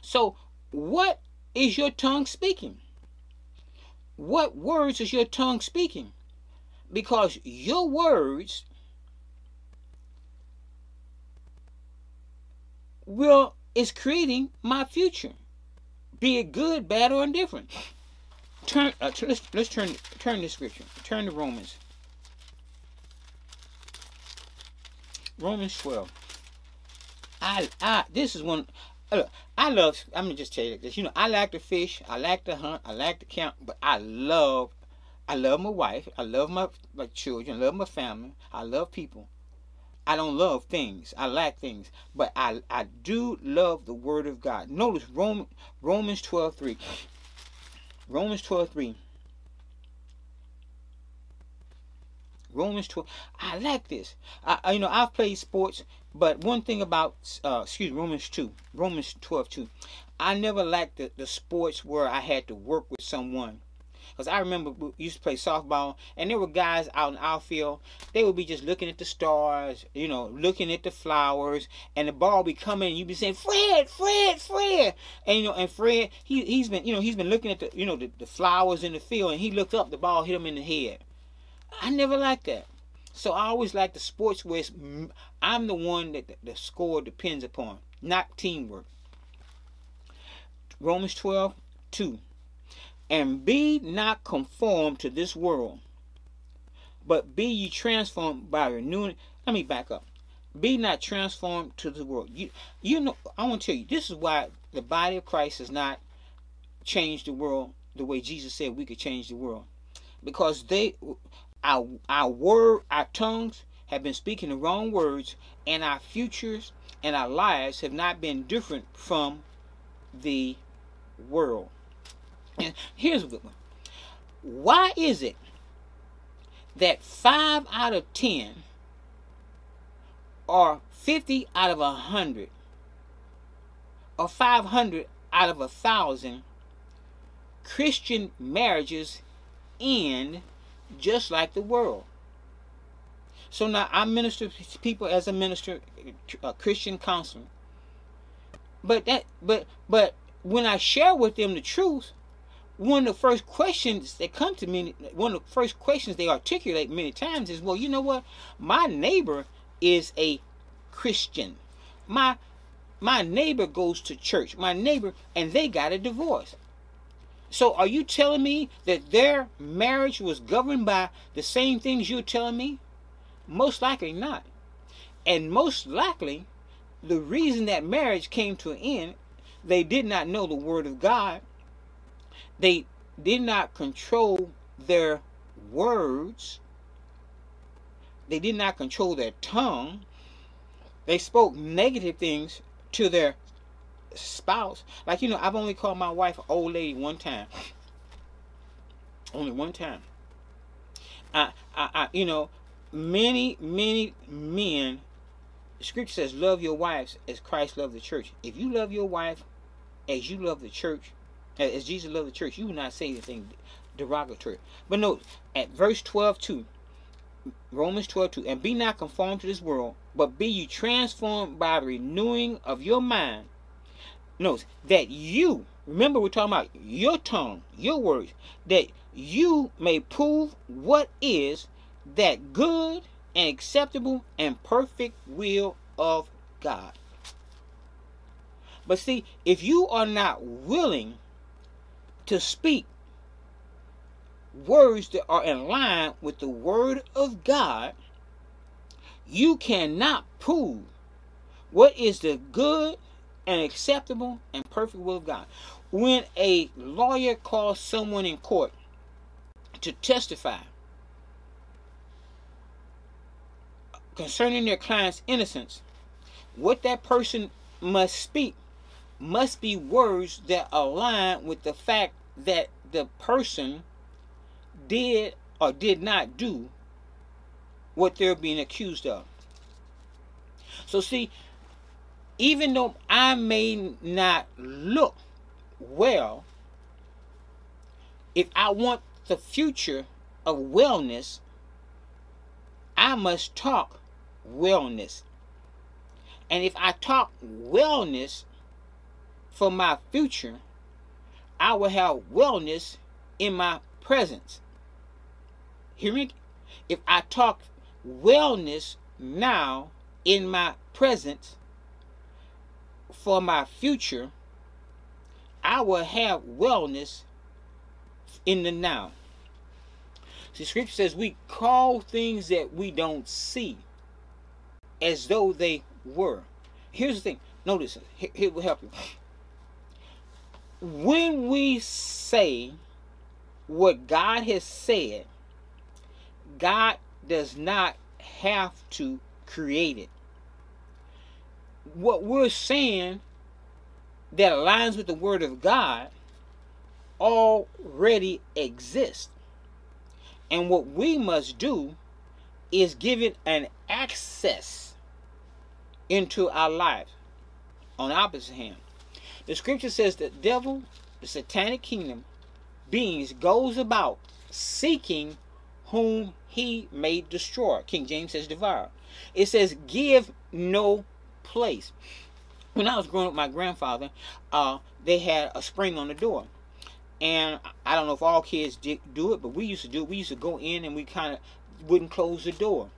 So what is your tongue speaking? What words is your tongue speaking? Because your words will is creating my future, be it good, bad, or indifferent. Turn. Uh, let's let's turn turn the scripture. Turn to Romans. Romans twelve. I I this is one. look, I love. I'm gonna just tell you this. You know, I like to fish. I like to hunt. I like to camp. But I love, I love my wife. I love my my children. I love my family. I love people. I don't love things. I like things. But I I do love the Word of God. Notice Roman, Romans 12 3. Romans 12 3. Romans 12. I like this. I, you know, I've played sports, but one thing about, uh, excuse me, Romans 2, Romans 12 2. I never liked the, the sports where I had to work with someone. Because I remember we used to play softball, and there were guys out in the outfield. They would be just looking at the stars, you know, looking at the flowers, and the ball be coming, and you'd be saying, "Fred, Fred, Fred," and you know, and Fred, he he's been, you know, he's been looking at the, you know, the, the flowers in the field, and he looked up, the ball hit him in the head. I never liked that. So I always like the sports where I'm the one that the, the score depends upon, not teamwork. Romans 12, 2. And be not conformed to this world, but be ye transformed by renewing. Let me back up. Be not transformed to the world. You, you know, I want to tell you, this is why the body of Christ has not changed the world the way Jesus said we could change the world. Because they, our, our word, our tongues have been speaking the wrong words, and our futures and our lives have not been different from the world. And here's a good one. Why is it that five out of ten or 50 out of a hundred or 500 out of a thousand Christian marriages end just like the world. So now I minister to people as a minister, a Christian counselor. But that, but but when I share with them the truth, one of the first questions that come to me, one of the first questions they articulate many times is, well, you know what? My neighbor is a Christian. My my neighbor goes to church. My neighbor, and they got a divorce. So are you telling me that their marriage was governed by the same things you're telling me? Most likely not. And most likely, the reason that marriage came to an end, they did not know the Word of God. They did not control their words. They did not control their tongue. They spoke negative things to their spouse. Like, you know, I've only called my wife old lady one time. Only one time. I, I, I you know, many, many men, scripture says, love your wives as Christ loved the church. If you love your wife as you love the church, as Jesus loved the church, you would not say anything derogatory. But note, at verse 12, 2, Romans 12, 2, and be not conformed to this world, but be you transformed by the renewing of your mind, knows that you, remember we're talking about your tongue, your words, that you may prove what is that good and acceptable and perfect will of God. But see, if you are not willing to speak words that are in line with the word of God, you cannot prove what is the good and acceptable and perfect will of God. When a lawyer calls someone in court to testify concerning their client's innocence, what that person must speak must be words that align with the fact that the person did or did not do what they're being accused of. So, see, even though I may not look well, if I want the future of wellness, I must talk wellness. And if I talk wellness for my future, I will have wellness in my presence. Hear me? If I talk wellness now in my presence, for my future, I will have wellness in the now. See, scripture says we call things that we don't see as though they were. Here's the thing Notice, here will help you. When we say what God has said, God does not have to create it. What we're saying that aligns with the Word of God already exists. And what we must do is give it an access into our lives. On opposite hand, the scripture says that devil, the satanic kingdom, beings goes about seeking whom he may destroy. King James says devour. It says give no place. When I was growing up, my grandfather, uh, they had a spring on the door. And I don't know if all kids did do it, but we used to do it. We used to go in and we kind of wouldn't close the door.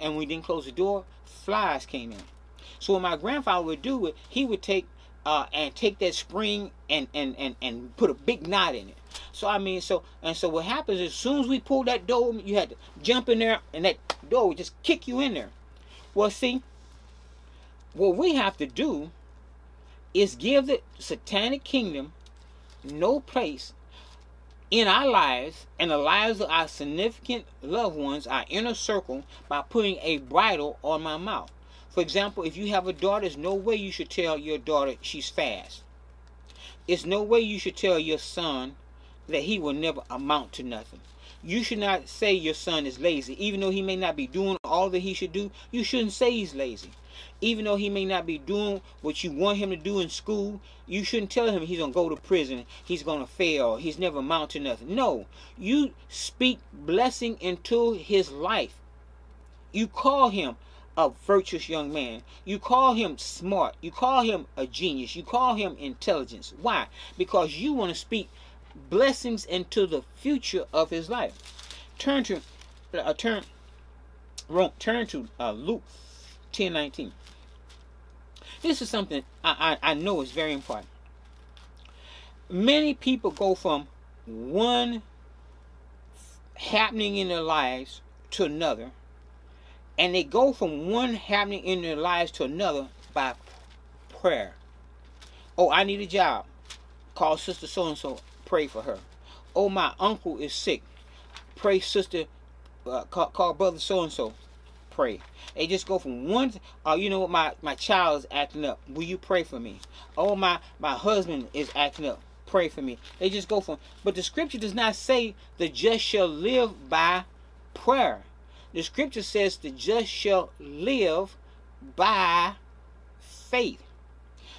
And when we didn't close the door, flies came in. So what my grandfather would do, it, he would take uh, and take that spring and, and, and, and put a big knot in it. So I mean, so and so what happens is, as soon as we pull that door, you had to jump in there, and that door would just kick you in there. Well, see, what we have to do is give the satanic kingdom no place in our lives and the lives of our significant loved ones, our inner circle, by putting a bridle on my mouth. For example, if you have a daughter, there's no way you should tell your daughter she's fast. It's no way you should tell your son that he will never amount to nothing. You should not say your son is lazy. Even though he may not be doing all that he should do, you shouldn't say he's lazy. Even though he may not be doing what you want him to do in school, you shouldn't tell him he's going to go to prison, he's going to fail, he's never amount to nothing. No, you speak blessing into his life. You call him a virtuous young man. You call him smart. You call him a genius. You call him intelligence. Why? Because you want to speak blessings into the future of his life. Turn to uh, turn turn to uh, Luke 10 19. This is something I, I, I know is very important. Many people go from one happening in their lives to another, and they go from one happening in their lives to another by prayer. Oh, I need a job. Call sister so and so pray for her. Oh, my uncle is sick. Pray, sister, uh, call, call brother so and so. Pray. They just go from one. Oh, uh, you know what? My my child is acting up. Will you pray for me? Oh, my my husband is acting up. Pray for me. They just go from. But the scripture does not say the just shall live by prayer. The scripture says the just shall live by faith.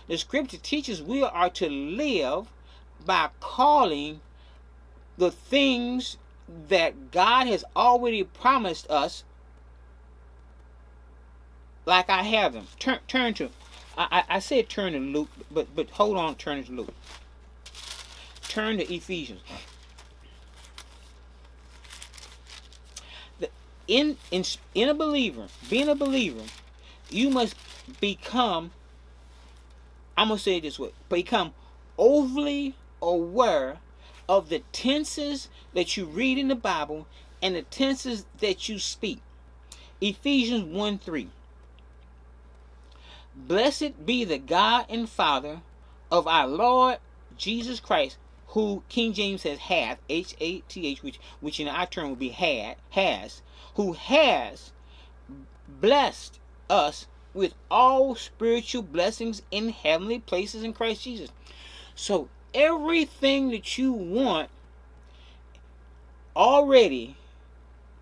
The scripture teaches we are to live by calling the things that God has already promised us like I have them. Turn, turn to, I, I said turn to Luke, but but hold on, turn to Luke. Turn to Ephesians. In, in, in a believer, being a believer, you must become, I'm to say it this way, become overly aware of the tenses that you read in the Bible and the tenses that you speak. Ephesians 1 3. Blessed be the God and Father of our Lord Jesus Christ, who King James says hath, H A T H, which which in our term would be had, has, who has blessed us with all spiritual blessings in heavenly places in Christ Jesus. So everything that you want already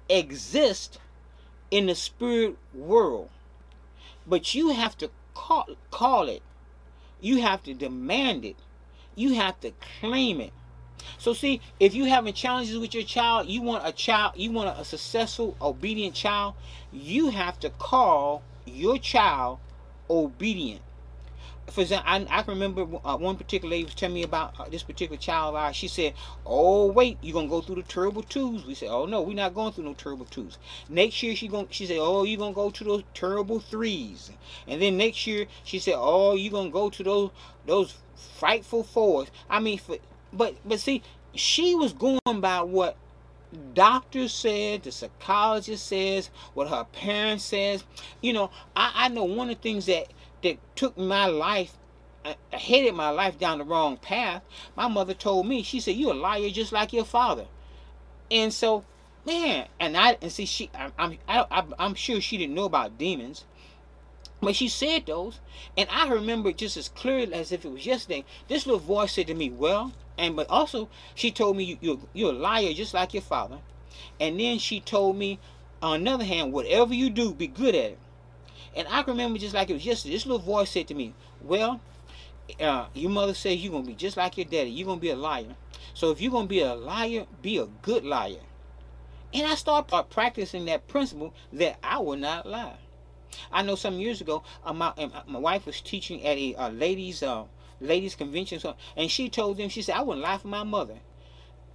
exists in the spirit world. But you have to call, call it. You have to demand it. You have to claim it. So see, if you having challenges with your child, you want a child, you want a, successful, obedient child, you have to call your child obedient for example, I, I can remember uh, one particular lady was telling me about uh, this particular child of ours. She said, "Oh wait, you're gonna go through the terrible twos." We said, "Oh no, we're not going through no terrible twos." Next year she going she said, "Oh, you're gonna go to those terrible threes," and then next year she said, "Oh, you're gonna go to those those frightful fours." I mean, for, but but see, she was going by what doctor said, the psychologist says, what her parents says. You know, I, I know one of the things that that took my life uh, headed my life down the wrong path. My mother told me, she said, "You're a liar, just like your father." And so, man, and I and see, she, I'm, I'm, I, I'm sure she didn't know about demons, but she said those, and I remember just as clearly as if it was yesterday. This little voice said to me, "Well," and but also she told me, you, "You're you're a liar, just like your father." And then she told me, on the other hand, whatever you do, be good at it. And I remember just like it was yesterday. This little voice said to me, "Well." uh, your mother says you're gonna be just like your daddy. You're gonna be a liar. So if you're gonna be a liar, be a good liar. And I started practicing that principle that I will not lie. I know some years ago, uh, my uh, my wife was teaching at a, a ladies uh, ladies convention, and she told them she said I wouldn't lie for my mother.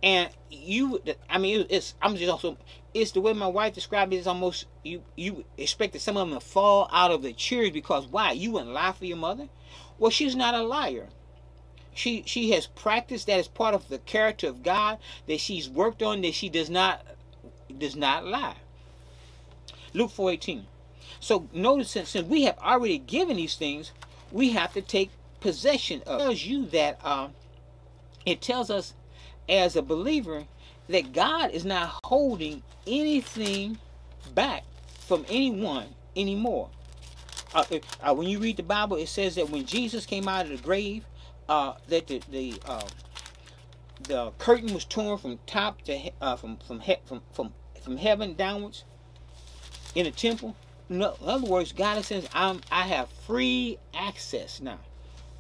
And you, I mean, it's I'm just also it's the way my wife described it. It's almost you you expected some of them to fall out of the chairs because why you wouldn't lie for your mother. Well, she's not a liar. She she has practiced that as part of the character of God that she's worked on that she does not does not lie. Luke 4:18. So notice since, since we have already given these things, we have to take possession of. It tells you that uh, it tells us as a believer that God is not holding anything back from anyone anymore. Uh, uh, when you read the Bible, it says that when Jesus came out of the grave, uh, that the the uh, the curtain was torn from top to uh, from from, he- from from from heaven downwards in the temple. In other words, God says, "I'm I have free access now."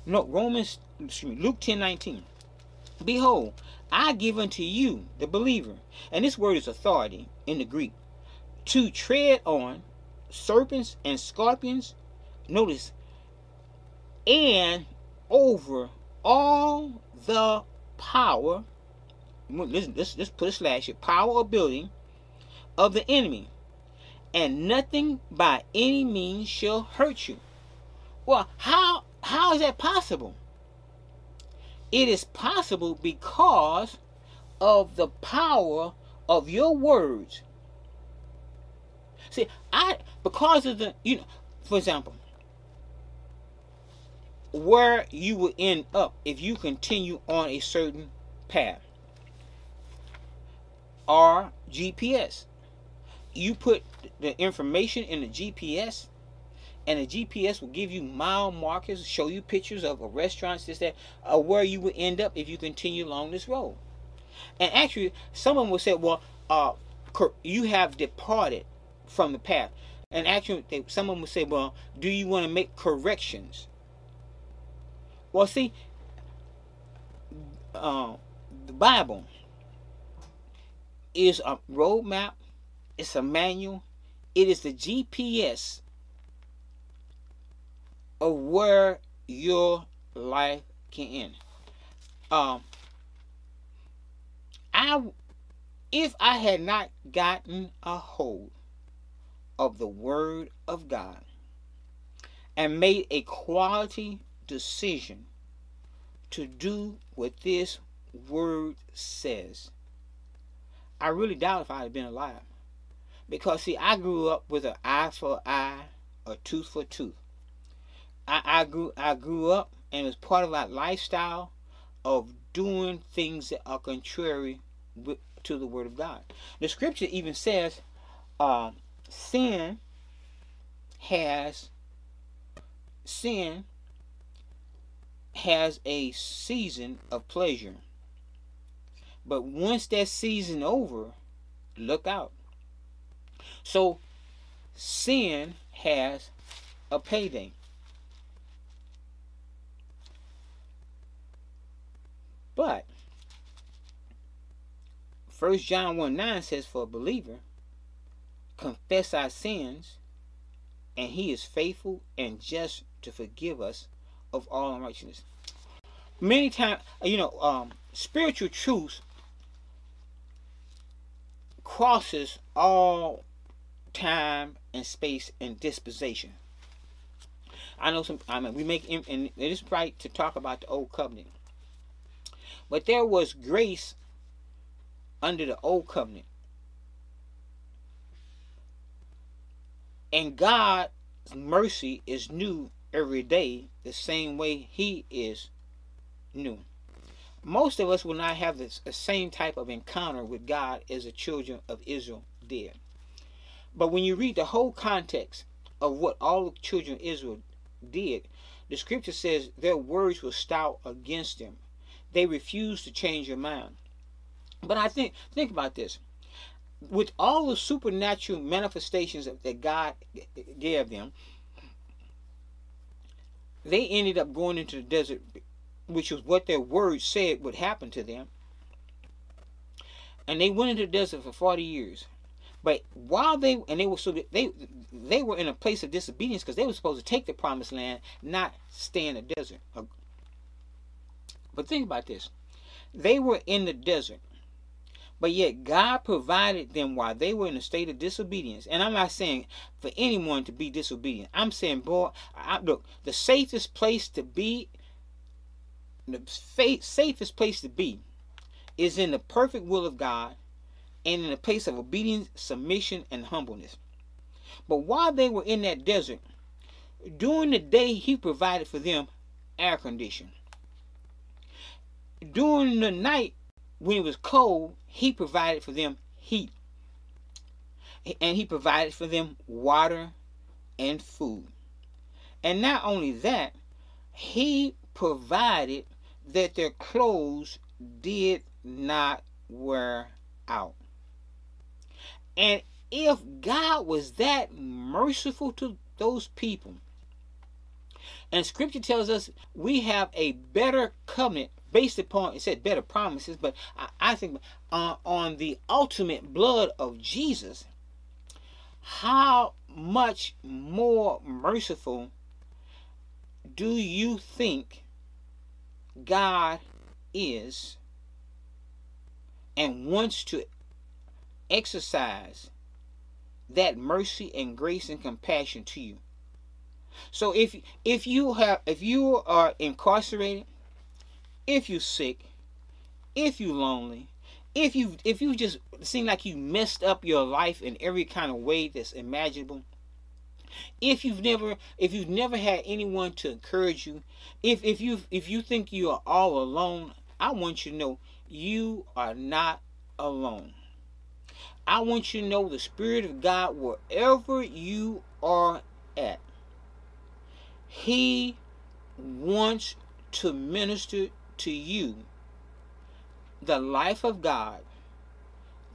No, Romans, excuse me, Luke ten nineteen. Behold, I give unto you, the believer, and this word is authority in the Greek, to tread on serpents and scorpions notice, and over all the power, listen, let's, let's put a slash here, power ability of the enemy, and nothing by any means shall hurt you. Well, how how is that possible? It is possible because of the power of your words. See, I because of the you know, for example, where you will end up if you continue on a certain path or GPS. You put the information in the GPS and the GPS will give you mile markers, show you pictures of a restaurants, this, that, uh, where you will end up if you continue along this road. And actually, someone will say, well, uh, you have departed from the path. And actually, they, someone will say, well, do you want to make corrections? Well, see, uh, the Bible is a roadmap, it's a manual, it is the GPS of where your life can end. Um, I, if I had not gotten a hold of the Word of God and made a quality decision to do what this word says. I really doubt if I had been alive. Because, see, I grew up with an eye for eye, a tooth for tooth. I, I grew I grew up and it was part of that lifestyle of doing things that are contrary to the Word of God. The scripture even says uh, sin has sin has a season of pleasure. But once that season over, look out. So sin has a payday. But First John 1 9 says, For a believer, confess our sins, and he is faithful and just to forgive us of all unrighteousness. Many times, you know, um, spiritual truth crosses all time and space and disposition. I know some. I mean, we make and it is right to talk about the old covenant, but there was grace under the old covenant, and God's mercy is new every day the same way he is new. Most of us will not have this, the same type of encounter with God as the children of Israel did. But when you read the whole context of what all the children of Israel did, the scripture says their words were stout against them. They refused to change their mind. But I think think about this. With all the supernatural manifestations that God gave them, they ended up going into the desert, which was what their words said would happen to them. And they went into the desert for 40 years. But while they and they were so they they were in a place of disobedience because they were supposed to take the promised land, not stay in the desert. Uh, but think about this: they were in the desert, but yet God provided them while they were in a state of disobedience. And I'm not saying for anyone to be disobedient. I'm saying, boy, I, look, the safest place to be, the safest place to be, is in the perfect will of God and in a place of obedience, submission, and humbleness. But while they were in that desert, during the day he provided for them air condition. During the night, when it was cold, he provided for them heat. And he provided for them water and food. And not only that, he provided that their clothes did not wear out. And if God was that merciful to those people, and scripture tells us we have a better covenant based upon, it said better promises, but I, I think uh, on the ultimate blood of Jesus, how much more merciful do you think God is and wants to exercise that mercy and grace and compassion to you. So if if you have if you are incarcerated, if you're sick, if you're lonely, if you if you just seem like you messed up your life in every kind of way that's imaginable, if you've never if you've never had anyone to encourage you, if if you if you think you are all alone, I want you to know you are not alone. I want you to know the Spirit of God wherever you are at. He wants to minister to you the life of God,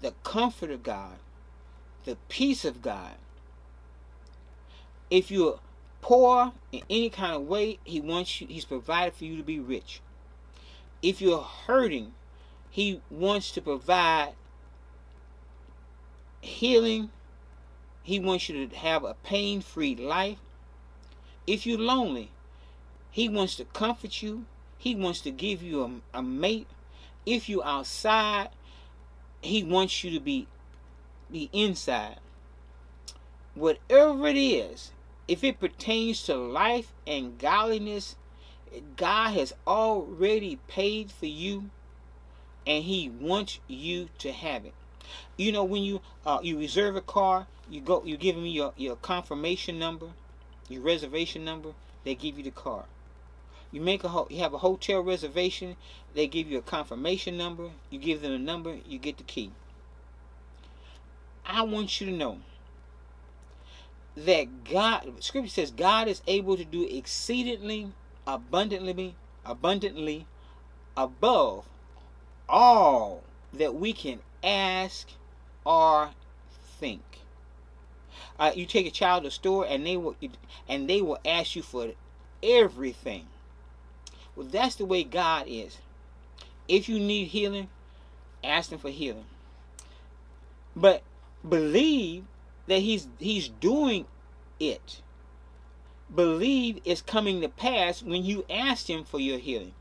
the comfort of God, the peace of God. If you're poor in any kind of way, He wants you, He's provided for you to be rich. If you're hurting, He wants to provide healing. He wants you to have a pain free life. If you're lonely, He wants to comfort you. He wants to give you a, a mate. If you're outside, He wants you to be, be inside. Whatever it is, if it pertains to life and godliness, God has already paid for you and He wants you to have it. You know, when you uh, you reserve a car, you go, you give them your your confirmation number, your reservation number. They give you the car. You make a you have a hotel reservation. They give you a confirmation number. You give them a number. You get the key. I want you to know that God, Scripture says, God is able to do exceedingly, abundantly, abundantly, above all that we can ask or think. Uh, you take a child to the store and they will and they will ask you for everything. Well, that's the way God is. If you need healing, ask him for healing. But believe that he's he's doing it. Believe it's coming to pass when you ask him for your healing.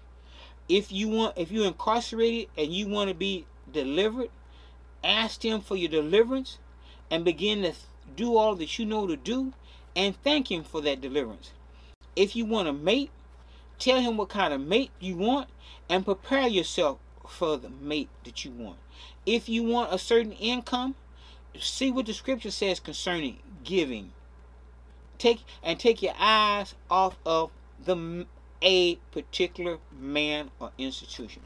If you want if you're incarcerated and you want to be delivered, ask Him for your deliverance and begin to do all that you know to do and thank Him for that deliverance. If you want a mate, tell Him what kind of mate you want and prepare yourself for the mate that you want. If you want a certain income, see what the scripture says concerning giving take and take your eyes off of the a particular man or institution.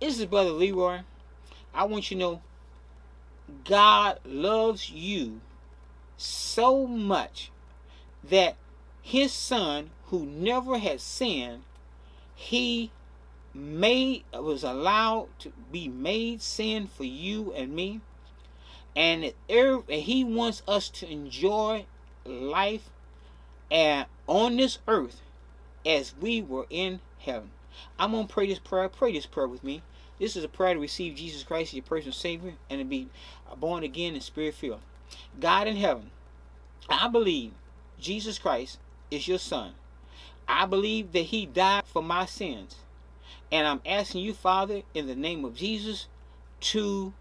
This is Brother Leroy. I want you to know God loves you so much that his son, who never had sinned, he made was allowed to be made sin for you and me. And he wants us to enjoy life and on this earth as we were in heaven. I'm to pray this prayer. Pray this prayer with me this is a prayer to receive jesus christ as your personal savior and to be born again and spirit filled god in heaven i believe jesus christ is your son i believe that he died for my sins and I'm asking you, Father, in the name of Jesus, to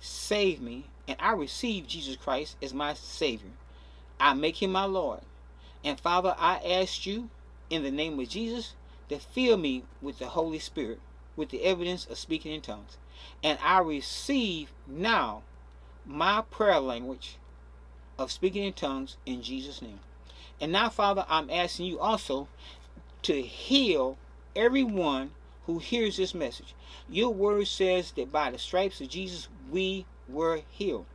save me. And I receive Jesus Christ as my Savior. I make him my Lord. And Father, I ask you, in the name of Jesus, to fill me with the Holy Spirit, with the evidence of speaking in tongues. And I receive now my prayer language of speaking in tongues in Jesus' name. And now, Father, I'm asking you also to heal everyone who hears this message. Your word says that by the stripes of Jesus we were healed.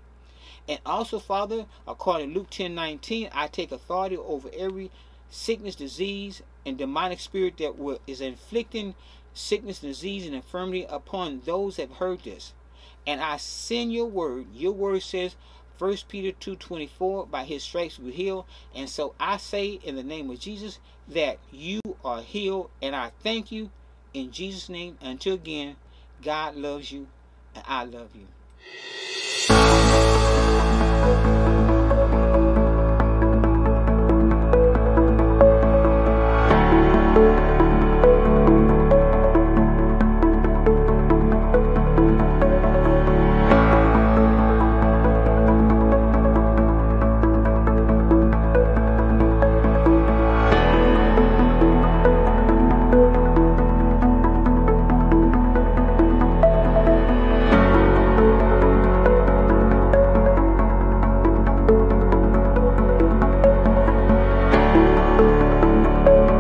And also, Father, according to Luke 10 19, I take authority over every sickness, disease, and demonic spirit that is inflicting sickness, disease, and infirmity upon those that have heard this. And I send your word. Your word says, 1 Peter 2.24, by his stripes we heal. And so I say in the name of Jesus that you are healed. And I thank you in Jesus' name. Until again, God loves you and I love you.